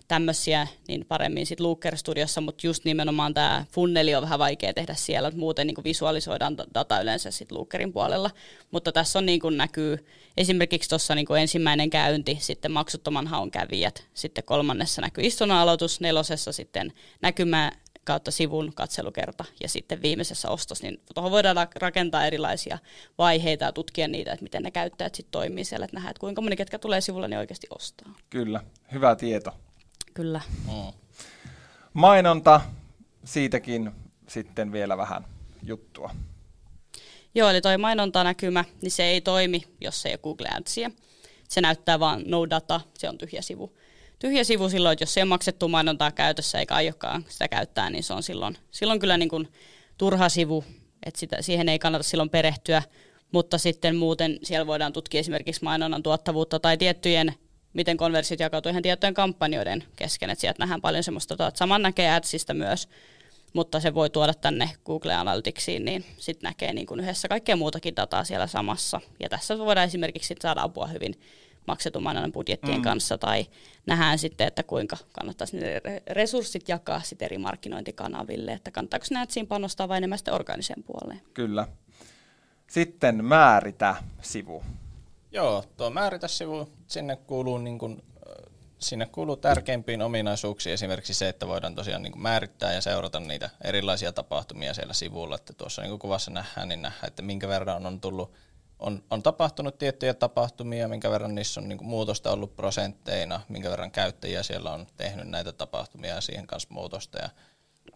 Speaker 2: tämmöisiä niin paremmin sitten Looker Studiossa, mutta just nimenomaan tämä funneli on vähän vaikea tehdä siellä, että muuten niin visualisoidaan data yleensä sitten Lookerin puolella, mutta tässä on niin näkyy esimerkiksi tuossa niin ensimmäinen käynti, sitten maksuttoman haun kävijät, sitten kolmannessa näkyy istunnon aloitus, nelosessa sitten näkymä kautta sivun katselukerta ja sitten viimeisessä ostos, niin tuohon voidaan rakentaa erilaisia vaiheita ja tutkia niitä, että miten ne käyttäjät sitten toimii siellä, että nähdään, että kuinka moni ketkä tulee sivulle, niin oikeasti ostaa.
Speaker 1: Kyllä, hyvä tieto.
Speaker 2: Kyllä.
Speaker 1: Mm. Mainonta, siitäkin sitten vielä vähän juttua.
Speaker 2: Joo, eli toi mainontanäkymä, niin se ei toimi, jos ei ole Google Adsia. Se näyttää vaan no data, se on tyhjä sivu. Tyhjä sivu silloin, että jos se on maksettu mainontaa käytössä eikä aiokaan sitä käyttää, niin se on silloin, silloin kyllä niin kuin turha sivu, että sitä, siihen ei kannata silloin perehtyä, mutta sitten muuten siellä voidaan tutkia esimerkiksi mainonnan tuottavuutta tai tiettyjen miten konversiot jakautuu ihan tiettyjen kampanjoiden kesken, että sieltä nähdään paljon semmoista, että saman näkee Adsista myös, mutta se voi tuoda tänne Google Analyticsiin, niin sitten näkee niin kuin yhdessä kaikkea muutakin dataa siellä samassa. Ja tässä voidaan esimerkiksi saada apua hyvin maksetun mainonnan budjettien mm. kanssa, tai nähdään sitten, että kuinka kannattaisi ne resurssit jakaa sitten eri markkinointikanaville, että kannattaako näet siinä panostaa vai enemmän sitten organiseen puoleen.
Speaker 1: Kyllä. Sitten määritä sivu.
Speaker 3: Joo, tuo määritä sivu, sinne kuuluu, niin kuin, sinne kuuluu tärkeimpiin ominaisuuksiin esimerkiksi se, että voidaan tosiaan niin määrittää ja seurata niitä erilaisia tapahtumia siellä sivulla. Että tuossa niin kuvassa nähdään, niin nähdään, että minkä verran on tullut on, on tapahtunut tiettyjä tapahtumia, minkä verran niissä on niin kuin muutosta ollut prosentteina, minkä verran käyttäjiä siellä on tehnyt näitä tapahtumia ja siihen kanssa muutosta. Ja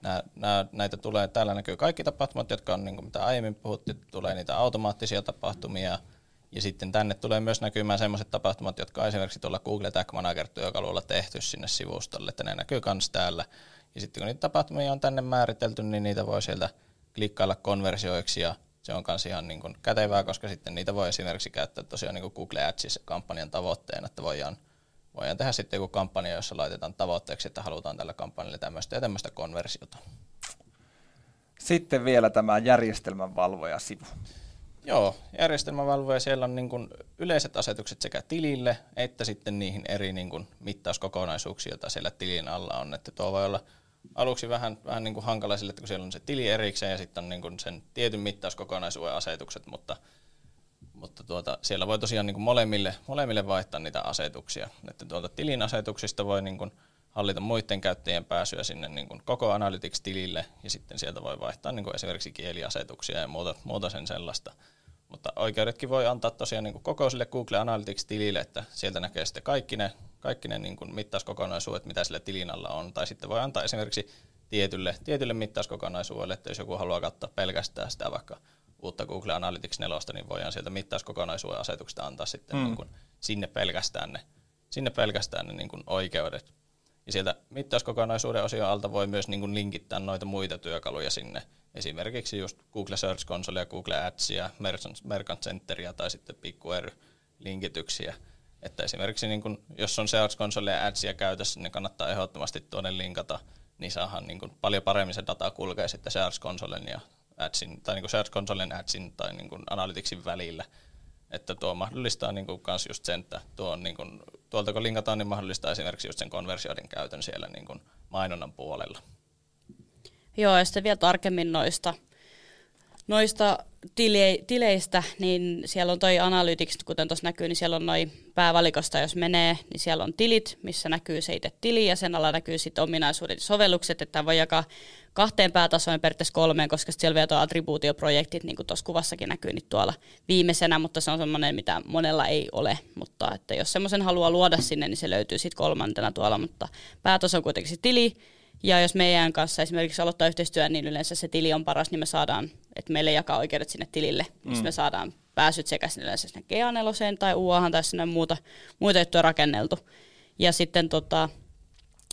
Speaker 3: nää, nää, näitä tulee, täällä näkyy kaikki tapahtumat, jotka on, niin kuin mitä aiemmin puhuttiin, tulee niitä automaattisia tapahtumia, ja sitten tänne tulee myös näkymään sellaiset tapahtumat, jotka on esimerkiksi tuolla Google Tag Manager-työkalulla tehty sinne sivustolle, että ne näkyy myös täällä. Ja sitten kun niitä tapahtumia on tänne määritelty, niin niitä voi sieltä klikkailla konversioiksi ja se on myös ihan niin kuin kätevää, koska sitten niitä voi esimerkiksi käyttää tosiaan niin kuin Google Adsissa kampanjan tavoitteena, että voidaan, voidaan tehdä sitten joku kampanja, jossa laitetaan tavoitteeksi, että halutaan tällä kampanjalla tämmöistä ja tämmöistä konversiota.
Speaker 1: Sitten vielä tämä järjestelmänvalvoja-sivu.
Speaker 3: Joo, järjestelmävalvoja siellä on niin kuin yleiset asetukset sekä tilille että sitten niihin eri niin kuin mittauskokonaisuuksia, joita siellä tilin alla on. Että tuo voi olla aluksi vähän, vähän niin kuin hankala sille, että kun siellä on se tili erikseen ja sitten on niin kuin sen tietyn mittauskokonaisuuden asetukset, mutta, mutta tuota, siellä voi tosiaan niin kuin molemmille, molemmille vaihtaa niitä asetuksia. Että tuolta tilin asetuksista voi niin kuin hallita muiden käyttäjien pääsyä sinne niin kuin koko Analytics-tilille ja sitten sieltä voi vaihtaa niin kuin esimerkiksi kieliasetuksia ja muuta, muuta sen sellaista. Mutta oikeudetkin voi antaa tosiaan niin kuin koko sille Google Analytics-tilille, että sieltä näkee sitten kaikki ne, kaikki ne niin kuin mittauskokonaisuudet, mitä sille tilin alla on. Tai sitten voi antaa esimerkiksi tietylle, tietylle mittauskokonaisuudelle, että jos joku haluaa katsoa pelkästään sitä vaikka uutta Google Analytics 4, niin voidaan sieltä mittauskokonaisuuden asetuksesta antaa sitten mm. niin kuin sinne pelkästään ne, sinne pelkästään ne niin kuin oikeudet. Ja sieltä mittauskokonaisuuden osion alta voi myös niin kuin linkittää noita muita työkaluja sinne. Esimerkiksi just Google Search Console ja Google Adsia, Merchant Centeria tai sitten PickWare-linkityksiä. Että esimerkiksi niin kun, jos on Search Console ja Adsia käytössä, niin kannattaa ehdottomasti tuonne linkata, niin saadaan niin kun paljon paremmin se data kulkee sitten Search Consolen ja Adsin, tai niin Search Consolen, Adsin tai niin kuin Analyticsin välillä. Että tuo mahdollistaa niin kuin kans just sen, että tuo on niin kuin, tuolta kun linkataan, niin mahdollistaa esimerkiksi just sen konversioiden käytön siellä niin kuin mainonnan puolella.
Speaker 2: Joo, ja sitten vielä tarkemmin noista, noista tile, tileistä, niin siellä on toi Analytics, kuten tuossa näkyy, niin siellä on noin päävalikosta, jos menee, niin siellä on tilit, missä näkyy se itse tili, ja sen alla näkyy sitten ominaisuudet ja sovellukset, että voi jakaa kahteen päätasoon periaatteessa kolmeen, koska siellä vielä tuo attribuutioprojektit, niin kuin tuossa kuvassakin näkyy nyt tuolla viimeisenä, mutta se on semmoinen, mitä monella ei ole, mutta että jos semmoisen haluaa luoda sinne, niin se löytyy sitten kolmantena tuolla, mutta päätaso on kuitenkin se tili, ja jos meidän kanssa esimerkiksi aloittaa yhteistyön, niin yleensä se tili on paras, niin me saadaan, että meille jakaa oikeudet sinne tilille, mm. me saadaan pääsyt sekä sinne, sinne GA4 tai UAhan tai sinne muuta, muita juttuja rakenneltu. Ja sitten tota,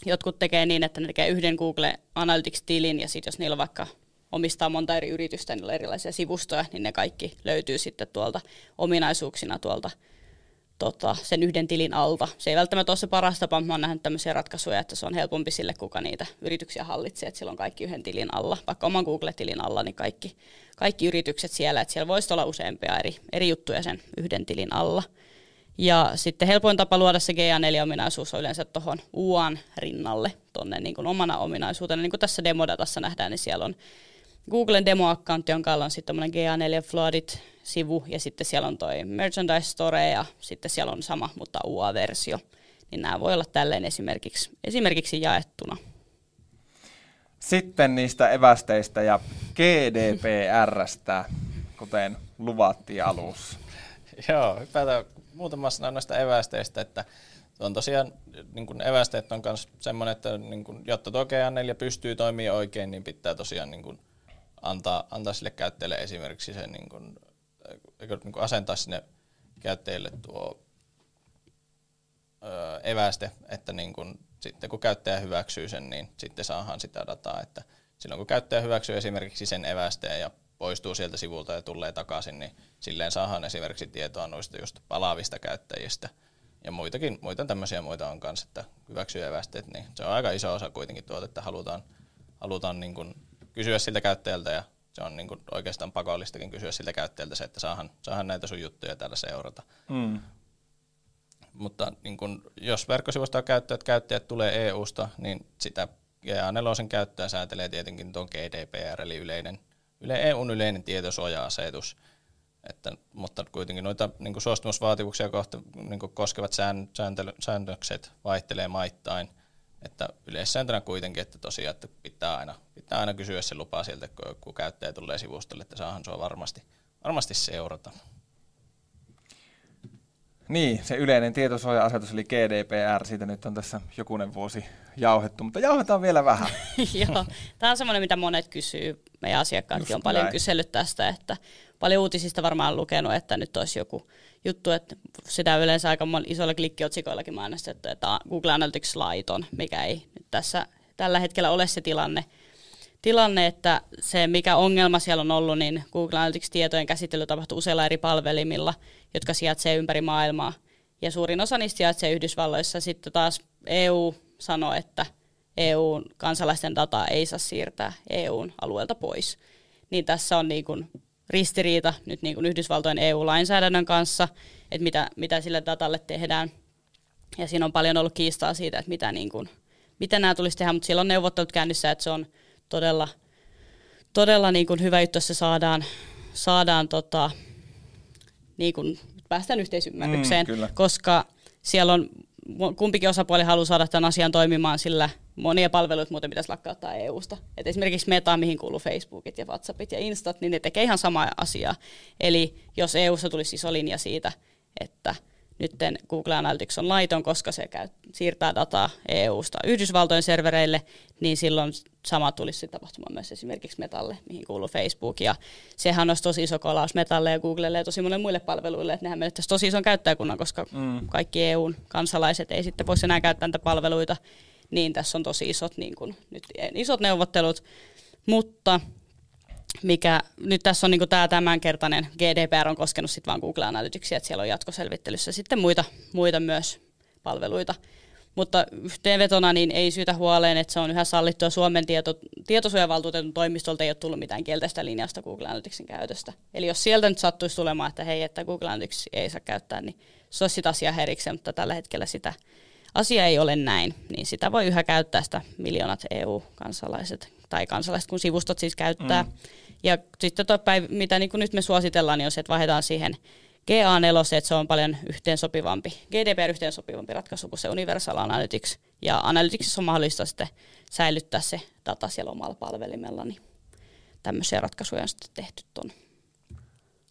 Speaker 2: jotkut tekee niin, että ne tekee yhden Google Analytics-tilin ja sitten jos niillä vaikka omistaa monta eri yritystä, niillä on erilaisia sivustoja, niin ne kaikki löytyy sitten tuolta ominaisuuksina tuolta tota, sen yhden tilin alta. Se ei välttämättä ole se paras tapa, mutta olen nähnyt tämmöisiä ratkaisuja, että se on helpompi sille, kuka niitä yrityksiä hallitsee, että sillä on kaikki yhden tilin alla, vaikka oman Google-tilin alla, niin kaikki, kaikki yritykset siellä, että siellä voisi olla useampia eri, eri juttuja sen yhden tilin alla. Ja sitten helpoin tapa luoda se GA4-ominaisuus on yleensä tuohon UAN rinnalle, tuonne niin kuin omana ominaisuutena. Niin kuin tässä demodatassa nähdään, niin siellä on Googlen demo-accountti, jonka on sitten GA4 Floodit-sivu, ja sitten siellä on toi Merchandise Store, ja sitten siellä on sama, mutta UA-versio. Niin nämä voi olla tälleen esimerkiksi, esimerkiksi jaettuna.
Speaker 1: Sitten niistä evästeistä ja GDPRstä, kuten luvattiin alussa.
Speaker 3: Joo, hypätään muutama sana noista evästeistä, että on tosiaan niin kuin evästeet on myös semmoinen, että niin kuin, jotta tuo GA4 pystyy toimimaan oikein, niin pitää tosiaan niin kuin, antaa, antaa sille käyttäjälle esimerkiksi se niin kuin, niin kuin asentaa sinne käyttäjille tuo ö, eväste, että niin kuin, sitten kun käyttäjä hyväksyy sen, niin sitten saadaan sitä dataa, että silloin kun käyttäjä hyväksyy esimerkiksi sen evästeen ja poistuu sieltä sivulta ja tulee takaisin, niin silleen saadaan esimerkiksi tietoa noista just palaavista käyttäjistä. Ja muitakin, muita tämmöisiä muita on kanssa, että hyväksyy evästeet, niin se on aika iso osa kuitenkin tuota, että halutaan, halutaan niin kuin kysyä siltä käyttäjältä ja se on niin kuin oikeastaan pakollistakin kysyä siltä käyttäjältä se, että saahan, saahan näitä sun juttuja täällä seurata. Mm. Mutta niin kun, jos verkkosivustoa käyttäjät, käyttäjät tulee EU-sta, niin sitä GA4 käyttöä säätelee tietenkin tuon GDPR, eli yleinen, yle, EUn yleinen tietosuoja-asetus. Että, mutta kuitenkin noita niin suostumusvaatimuksia kohta, niin koskevat sään, sääntely, säännökset vaihtelee maittain. Että yleissääntönä kuitenkin, että tosiaan että pitää, aina, pitää aina kysyä se lupa sieltä, kun, kun käyttäjä tulee sivustolle, että saahan sua varmasti, varmasti seurata.
Speaker 1: Niin, se yleinen tietosuoja-asetus eli GDPR, siitä nyt on tässä jokunen vuosi jauhettu, mutta jauhetaan vielä vähän. <laughs>
Speaker 2: Joo, tämä on semmoinen, mitä monet kysyy. Meidän asiakkaatkin on paljon näin. kysellyt tästä, että paljon uutisista varmaan lukenut, että nyt olisi joku juttu, että sitä yleensä aika isoilla klikkiotsikoillakin mainostettu, että Google Analytics laiton, mikä ei nyt tässä tällä hetkellä ole se tilanne tilanne, että se mikä ongelma siellä on ollut, niin Google Analytics-tietojen käsittely tapahtuu useilla eri palvelimilla, jotka sijaitsee ympäri maailmaa. Ja suurin osa niistä sijaitsee Yhdysvalloissa. Sitten taas EU sanoo, että EU-kansalaisten dataa ei saa siirtää EUn alueelta pois. Niin tässä on niin kuin ristiriita nyt niin kuin Yhdysvaltojen EU-lainsäädännön kanssa, että mitä, mitä sille datalle tehdään. Ja siinä on paljon ollut kiistaa siitä, että mitä, niin kuin, mitä nämä tulisi tehdä, mutta siellä on neuvottelut käynnissä, että se on todella, todella niin kuin hyvä juttu, että se saadaan, saadaan tota, niin kuin päästään yhteisymmärrykseen, mm, koska siellä on kumpikin osapuoli haluaa saada tämän asian toimimaan, sillä monia palveluita muuten pitäisi lakkauttaa EU-sta. Et esimerkiksi Meta, mihin kuuluu Facebookit ja WhatsAppit ja Instat, niin ne tekee ihan samaa asiaa. Eli jos EU-ssa tulisi iso linja siitä, että nyt Google Analytics on laiton, koska se käy, siirtää dataa EU-sta Yhdysvaltojen servereille, niin silloin sama tulisi tapahtumaan myös esimerkiksi Metalle, mihin kuuluu Facebook. Ja sehän olisi tosi iso kolaus Metalle ja Googlelle ja tosi monille muille palveluille, että nehän menettäisi tosi ison käyttäjäkunnan, koska mm. kaikki EUn kansalaiset ei sitten voisi enää käyttää näitä palveluita. Niin tässä on tosi isot, niin kuin, nyt isot neuvottelut, mutta mikä nyt tässä on niin tämä tämänkertainen GDPR on koskenut sitten vain Google Analyticsia, että siellä on jatkoselvittelyssä sitten muita, muita myös palveluita. Mutta yhteenvetona niin ei syytä huoleen, että se on yhä sallittua Suomen tieto, tietosuojavaltuutetun toimistolta ei ole tullut mitään kielteistä linjausta Google Analyticsin käytöstä. Eli jos sieltä nyt sattuisi tulemaan, että hei, että Google Analytics ei saa käyttää, niin se olisi sitä asiaa erikseen, mutta tällä hetkellä sitä asia ei ole näin, niin sitä voi yhä käyttää sitä miljoonat EU-kansalaiset, tai kansalaiset kun sivustot siis käyttää. Mm. Ja sitten päivä, mitä niin kuin nyt me suositellaan, niin on se, että vaihdetaan siihen GA4, että se on paljon yhteensopivampi, GDPR yhteensopivampi ratkaisu kuin se Universal Analytics. Ja Analyticsissa on mahdollista sitten säilyttää se data siellä omalla palvelimella, niin tämmöisiä ratkaisuja on sitten tehty tuon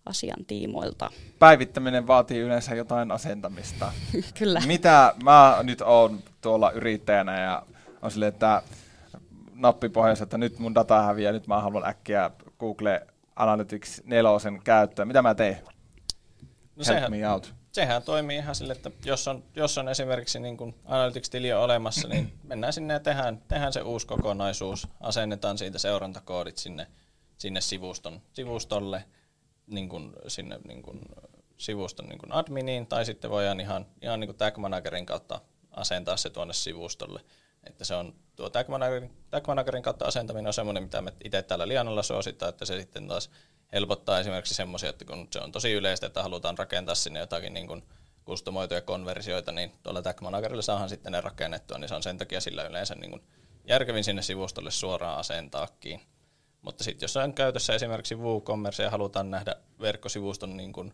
Speaker 2: asian tiimoilta.
Speaker 1: Päivittäminen vaatii yleensä jotain asentamista. <laughs>
Speaker 2: Kyllä.
Speaker 1: Mitä mä nyt oon tuolla yrittäjänä ja on silleen, että nappipohjassa, että nyt mun data häviää, nyt mä haluan äkkiä Google Analytics 4 käyttöön. Mitä mä teen? No Help sehän, me out.
Speaker 3: Sehän toimii ihan sille, että jos on, jos on esimerkiksi niin kuin Analytics-tili on olemassa, niin <clears throat> mennään sinne ja tehdään, tehdään se uusi kokonaisuus, asennetaan siitä seurantakoodit sinne, sinne sivuston, sivustolle, niin kuin sinne niin kuin sivuston niin kuin adminiin, tai sitten voidaan ihan, ihan niin kuin Tag Managerin kautta asentaa se tuonne sivustolle. Että se on tuo Tag Managerin, Tag Managerin kautta asentaminen on semmoinen, mitä me itse täällä Lianalla suosittaa, että se sitten taas helpottaa esimerkiksi semmoisia, että kun se on tosi yleistä, että halutaan rakentaa sinne jotakin niin kuin kustomoituja konversioita, niin tuolla Tag Managerilla saadaan sitten ne rakennettua, niin se on sen takia sillä yleensä niin kuin järkevin sinne sivustolle suoraan asentaakin. Mutta sitten jos on käytössä esimerkiksi WooCommerce ja halutaan nähdä verkkosivuston niin kuin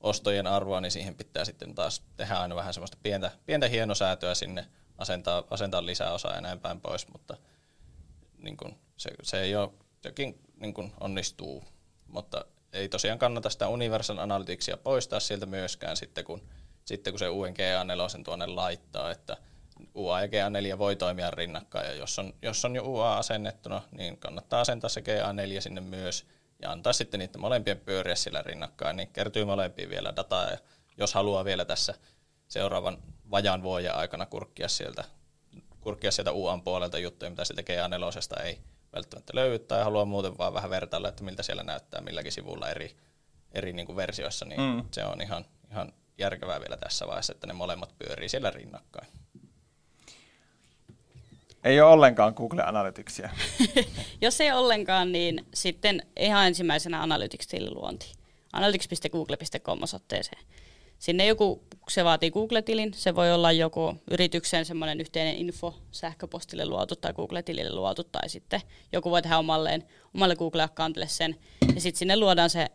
Speaker 3: ostojen arvoa, niin siihen pitää sitten taas tehdä aina vähän semmoista pientä, pientä hienosäätöä sinne, asentaa, asentaa lisäosaa ja näin päin pois, mutta niin kuin se, se ei ole, sekin niin kuin onnistuu, mutta ei tosiaan kannata sitä Universal Analyticsia poistaa sieltä myöskään sitten, kun, sitten kun se UNGA4 tuonne laittaa, että UA ja GA4 voi toimia rinnakkain, ja jos on, jos on jo UA asennettuna, niin kannattaa asentaa se GA4 sinne myös, ja antaa sitten niiden molempien pyöriä sillä rinnakkain, niin kertyy molempiin vielä dataa, ja jos haluaa vielä tässä seuraavan vajan vuoden aikana kurkkia sieltä, kurkkia sieltä UAn puolelta juttuja, mitä sieltä GA4 ei välttämättä löydy, tai haluaa muuten vaan vähän vertailla, että miltä siellä näyttää milläkin sivulla eri, eri niin kuin versioissa, niin mm. se on ihan, ihan järkevää vielä tässä vaiheessa, että ne molemmat pyörii siellä rinnakkain.
Speaker 1: Ei ole ollenkaan Google Analyticsia. <laughs>
Speaker 2: Jos ei ollenkaan, niin sitten ihan ensimmäisenä Analytics-tilin luonti. Analytics.google.com osoitteeseen. Sinne joku, se vaatii Google-tilin, se voi olla joku yrityksen semmoinen yhteinen info sähköpostille luotu tai Google-tilille luotu, tai sitten joku voi tehdä omalleen, omalle Google-accountille sen, ja sitten sinne luodaan se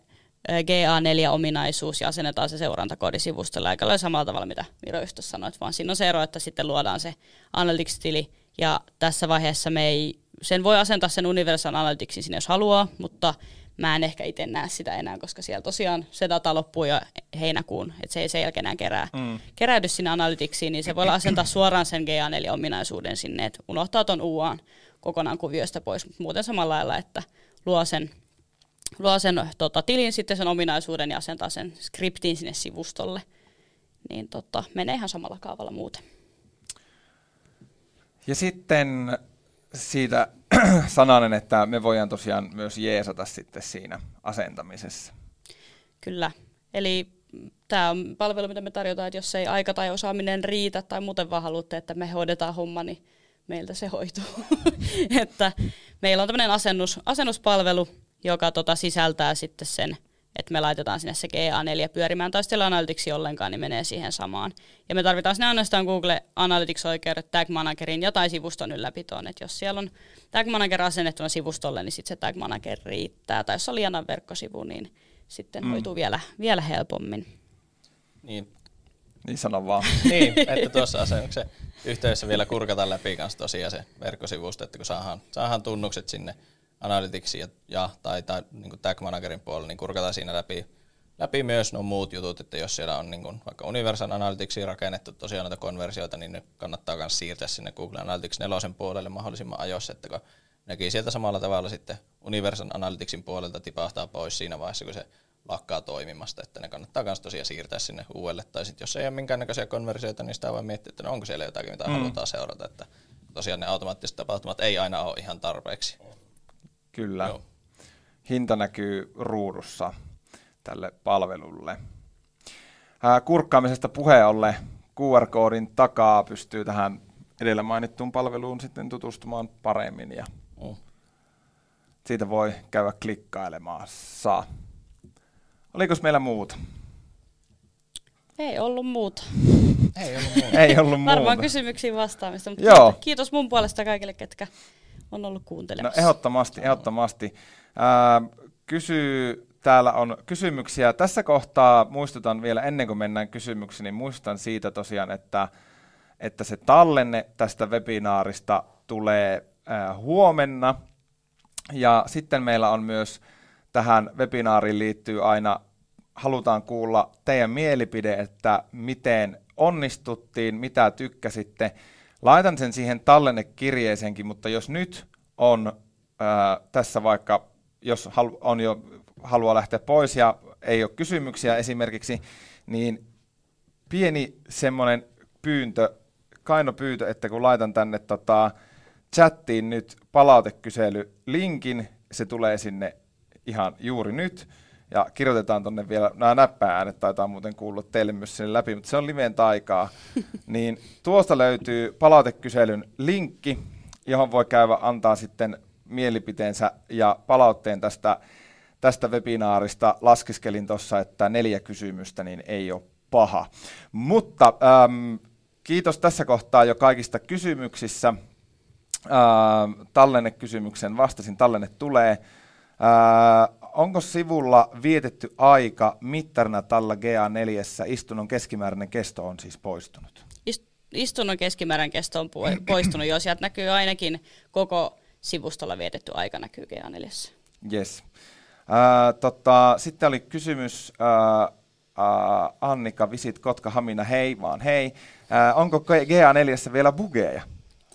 Speaker 2: GA4-ominaisuus ja asennetaan se seurantakoodi sivustolle aika samalla tavalla, mitä Miro just sanoit, vaan siinä on se ero, että sitten luodaan se Analytics-tili, ja tässä vaiheessa me ei, sen voi asentaa sen Universal Analyticsin sinne, jos haluaa, mutta mä en ehkä itse näe sitä enää, koska siellä tosiaan se data loppuu jo heinäkuun, että se ei sen jälkeen enää kerää, mm. keräydy sinne analytiksiin, niin se voi <clears throat> asentaa suoraan sen GA4-ominaisuuden sinne, että unohtaa tuon UAn kokonaan kuvioista pois, mutta muuten samalla lailla, että luo sen, luo sen tota, tilin sitten sen ominaisuuden ja asentaa sen skriptin sinne sivustolle, niin tota, menee ihan samalla kaavalla muuten.
Speaker 1: Ja sitten siitä <clears throat> sananen, että me voidaan tosiaan myös jeesata sitten siinä asentamisessa.
Speaker 2: Kyllä. Eli tämä on palvelu, mitä me tarjotaan, että jos ei aika tai osaaminen riitä tai muuten vaan haluatte, että me hoidetaan homma, niin meiltä se hoituu. <laughs> että meillä on tämmöinen asennus, asennuspalvelu, joka tota sisältää sitten sen että me laitetaan sinne se GA4 pyörimään, tai sitten Analytics ollenkaan, niin menee siihen samaan. Ja me tarvitaan sinne ainoastaan Google Analytics-oikeudet Tag Managerin ja tai sivuston ylläpitoon, että jos siellä on Tag Manager asennettuna sivustolle, niin sitten se Tag Manager riittää, tai jos on liian verkkosivu, niin sitten mm. hoituu vielä, vielä helpommin.
Speaker 3: Niin.
Speaker 1: Niin sano vaan. <laughs>
Speaker 3: niin, että tuossa asennuksen yhteydessä vielä kurkata läpi kanssa tosiaan se verkkosivusto, että kun saadaan, saadaan tunnukset sinne Analyticsin ja, ja tai, tai niin Tag Managerin puolella, niin kurkataan siinä läpi, läpi myös nuo muut jutut, että jos siellä on niin kuin, vaikka Universal Analyticsiin rakennettu tosiaan noita konversioita, niin ne kannattaa myös siirtää sinne Google Analytics 4 puolelle mahdollisimman ajoissa, että kun näki sieltä samalla tavalla sitten Universal Analyticsin puolelta tipahtaa pois siinä vaiheessa, kun se lakkaa toimimasta, että ne kannattaa myös tosiaan siirtää sinne uudelle, tai sitten jos ei ole minkäännäköisiä konversioita, niin sitä voi miettiä, että no onko siellä jotakin, mitä mm. halutaan seurata, että tosiaan ne automaattiset tapahtumat ei aina ole ihan tarpeeksi.
Speaker 1: Kyllä. Joo. Hinta näkyy ruudussa tälle palvelulle. Ää, kurkkaamisesta puheen ollen QR-koodin takaa pystyy tähän edellä mainittuun palveluun sitten tutustumaan paremmin ja mm. siitä voi käydä klikkailemassa. Oliko meillä muuta?
Speaker 2: Ei ollut muuta.
Speaker 3: Ei ollut muuta.
Speaker 1: Ei ollut muuta.
Speaker 2: Varmaan kysymyksiin vastaamista, mutta Joo. kiitos mun puolesta kaikille, ketkä on ollut kuuntelemassa.
Speaker 1: No ehdottomasti, ehdottomasti. Ää, kysy, täällä on kysymyksiä. Tässä kohtaa muistutan vielä, ennen kuin mennään kysymyksiin, niin muistutan siitä tosiaan, että, että se tallenne tästä webinaarista tulee ää, huomenna. Ja sitten meillä on myös tähän webinaariin liittyy aina, halutaan kuulla teidän mielipide, että miten onnistuttiin, mitä tykkäsitte. Laitan sen siihen tallennekirjeeseenkin, mutta jos nyt on ää, tässä vaikka, jos halu, on jo haluaa lähteä pois ja ei ole kysymyksiä esimerkiksi, niin pieni semmoinen pyyntö, kaino pyyntö, että kun laitan tänne tota, chattiin nyt palautekysely-linkin, se tulee sinne ihan juuri nyt, ja kirjoitetaan tuonne vielä, nämä näppääänet taitaa muuten kuulla teille myös sinne läpi, mutta se on liveen taikaa. <laughs> niin tuosta löytyy palautekyselyn linkki, johon voi käydä antaa sitten mielipiteensä ja palautteen tästä, tästä webinaarista. Laskiskelin tuossa, että neljä kysymystä niin ei ole paha. Mutta äm, kiitos tässä kohtaa jo kaikista kysymyksissä. Äh, tallennekysymyksen vastasin, tallenne tulee. Äh, onko sivulla vietetty aika mittarina tällä GA4? Istunnon keskimääräinen kesto on siis poistunut.
Speaker 2: istunnon keskimääräinen kesto on poistunut, jo sieltä näkyy ainakin koko sivustolla vietetty aika näkyy GA4.
Speaker 1: Yes. Äh, tota, sitten oli kysymys äh, äh, Annika Visit Kotka Hamina, hei vaan hei. Äh, onko GA4 vielä bugeja?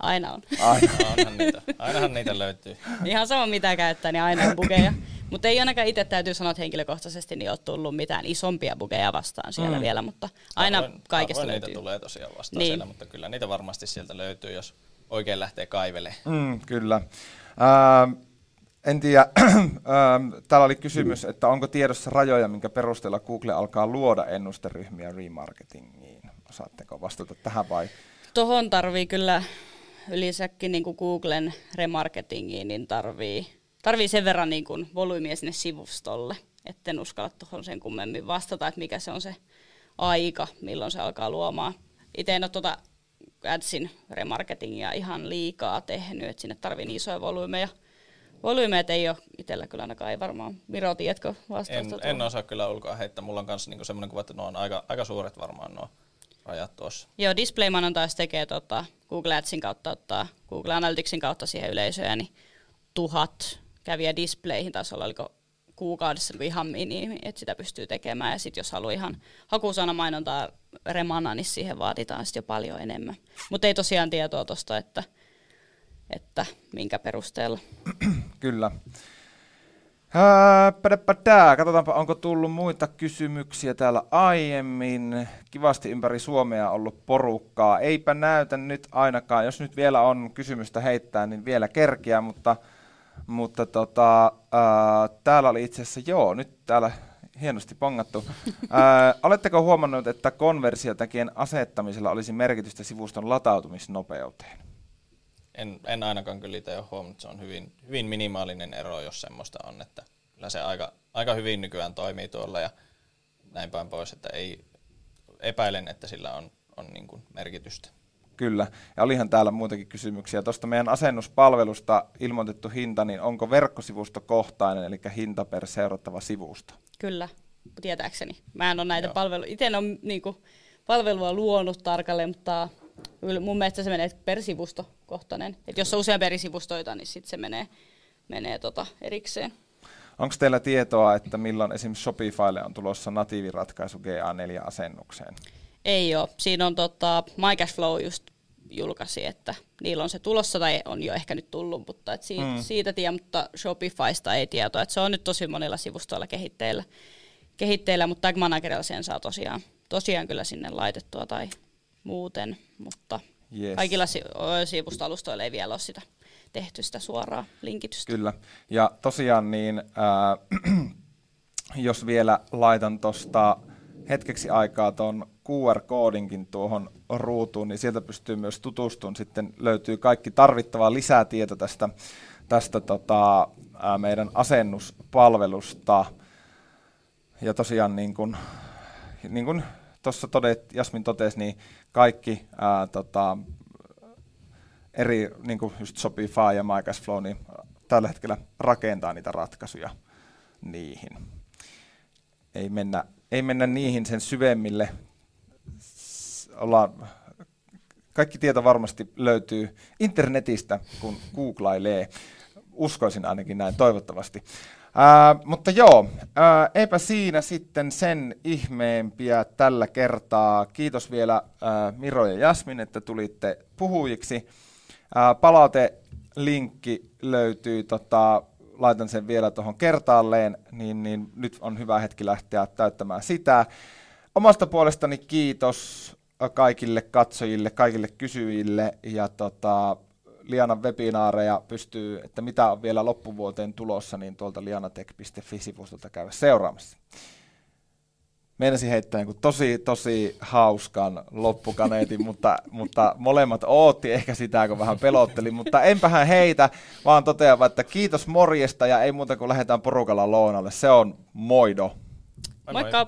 Speaker 2: Aina on.
Speaker 3: Aina. Ainahan, niitä, ainahan niitä löytyy.
Speaker 2: Ihan sama mitä käyttää, niin aina on bugeja. Mutta ei ainakaan itse täytyy sanoa, että henkilökohtaisesti niin ole tullut mitään isompia bugeja vastaan siellä mm. vielä, mutta aina harvoin, kaikesta harvoin löytyy.
Speaker 3: niitä tulee tosiaan vastaan niin. siellä, mutta kyllä niitä varmasti sieltä löytyy, jos oikein lähtee kaivelemaan.
Speaker 1: Mm, kyllä. Äh, en tiedä, <clears throat> täällä oli kysymys, että onko tiedossa rajoja, minkä perusteella Google alkaa luoda ennusteryhmiä remarketingiin. Osaatteko vastata tähän vai?
Speaker 2: Tuohon tarvii kyllä ylisäkin niin kuin Googlen remarketingiin, niin tarvii, tarvii sen verran niin kuin volyymiä sinne sivustolle, etten uskalla tuohon sen kummemmin vastata, että mikä se on se aika, milloin se alkaa luomaan. Itse en ole tuota Adsin remarketingia ihan liikaa tehnyt, että sinne tarvii niin isoja volyymeja volyymeet ei ole itsellä kyllä ainakaan, ei varmaan. Miro, tiedätkö vastausta?
Speaker 3: En, en osaa kyllä ulkoa heittää. Mulla on myös niinku semmoinen kuva, että ne on aika, aika suuret varmaan nuo rajat tuossa.
Speaker 2: Joo, Displayman on taas tekee tota, Google Adsin kautta ottaa Google Analyticsin kautta siihen yleisöön, niin tuhat käviä displayhin taas olla, oliko kuukaudessa ihan mini, että sitä pystyy tekemään. Ja sitten jos haluaa ihan hakusanamainontaa remana, niin siihen vaaditaan sitten jo paljon enemmän. Mutta ei tosiaan tietoa tuosta, että – että minkä perusteella. <clears throat>
Speaker 1: Kyllä. Ää, Katsotaanpa, onko tullut muita kysymyksiä täällä aiemmin. Kivasti ympäri Suomea ollut porukkaa. Eipä näytä nyt ainakaan. Jos nyt vielä on kysymystä heittää, niin vielä kerkiä, mutta, mutta tota, ää, täällä oli itse asiassa, joo, nyt täällä hienosti pongattu. <laughs> Ää, oletteko huomannut, että konversiotekijän asettamisella olisi merkitystä sivuston latautumisnopeuteen?
Speaker 3: en, en ainakaan kyllä itse ole huomannut, se on hyvin, hyvin minimaalinen ero, jos semmoista on, että kyllä se aika, aika hyvin nykyään toimii tuolla ja näin päin pois, että ei epäilen, että sillä on, on niin kuin merkitystä.
Speaker 1: Kyllä, ja olihan täällä muutakin kysymyksiä. Tuosta meidän asennuspalvelusta ilmoitettu hinta, niin onko verkkosivusto kohtainen, eli hinta per seurattava sivusto?
Speaker 2: Kyllä, tietääkseni. Mä en ole näitä palveluja, itse en ole niin kuin, palvelua luonut tarkalleen, mutta mun mielestä se menee per sivustokohtainen. Et jos on useampia eri sivustoita, niin sitten se menee, menee tota erikseen.
Speaker 1: Onko teillä tietoa, että milloin esimerkiksi Shopifylle on tulossa natiiviratkaisu GA4-asennukseen?
Speaker 2: Ei ole. Siinä on tota, MyCashFlow just julkaisi, että niillä on se tulossa tai on jo ehkä nyt tullut, mutta et siitä, mm. siitä tiedä, mutta Shopifysta ei tietoa. Et se on nyt tosi monilla sivustoilla kehitteillä, kehitteillä mutta Tag Managerilla sen saa tosiaan, tosiaan kyllä sinne laitettua tai muuten, mutta yes. kaikilla sivustoalustoilla ei vielä ole sitä tehty sitä suoraa linkitystä.
Speaker 1: Kyllä, ja tosiaan niin, äh, <clears throat> jos vielä laitan tuosta hetkeksi aikaa tuon QR-koodinkin tuohon ruutuun, niin sieltä pystyy myös tutustumaan. Sitten löytyy kaikki tarvittava lisätieto tästä, tästä tota, meidän asennuspalvelusta. Ja tosiaan niin kuin, niin kuin tuossa todet, Jasmin totesi, niin kaikki ää, tota, eri, niin kuin just Shopify ja MyCashFlow, niin tällä hetkellä rakentaa niitä ratkaisuja niihin. Ei mennä, ei mennä niihin sen syvemmille. Ollaan, kaikki tieto varmasti löytyy internetistä, kun googlailee. Uskoisin ainakin näin, toivottavasti. Ää, mutta joo, ää, eipä siinä sitten sen ihmeempiä tällä kertaa. Kiitos vielä ää, Miro ja Jasmin, että tulitte puhujiksi. Ää, palautelinkki löytyy, tota, laitan sen vielä tuohon kertaalleen, niin, niin nyt on hyvä hetki lähteä täyttämään sitä. Omasta puolestani kiitos kaikille katsojille, kaikille kysyjille ja tota, Lianan webinaareja pystyy, että mitä on vielä loppuvuoteen tulossa, niin tuolta lianatech.fi-sivustolta käydä seuraamassa. Meinasin heittää niin tosi, tosi hauskan loppukaneetin, <laughs> mutta, mutta molemmat ootti ehkä sitä, kun vähän pelotteli, mutta enpähän heitä, vaan totean, että kiitos morjesta ja ei muuta kuin lähdetään porukalla lounalle. Se on moido.
Speaker 2: Moikka!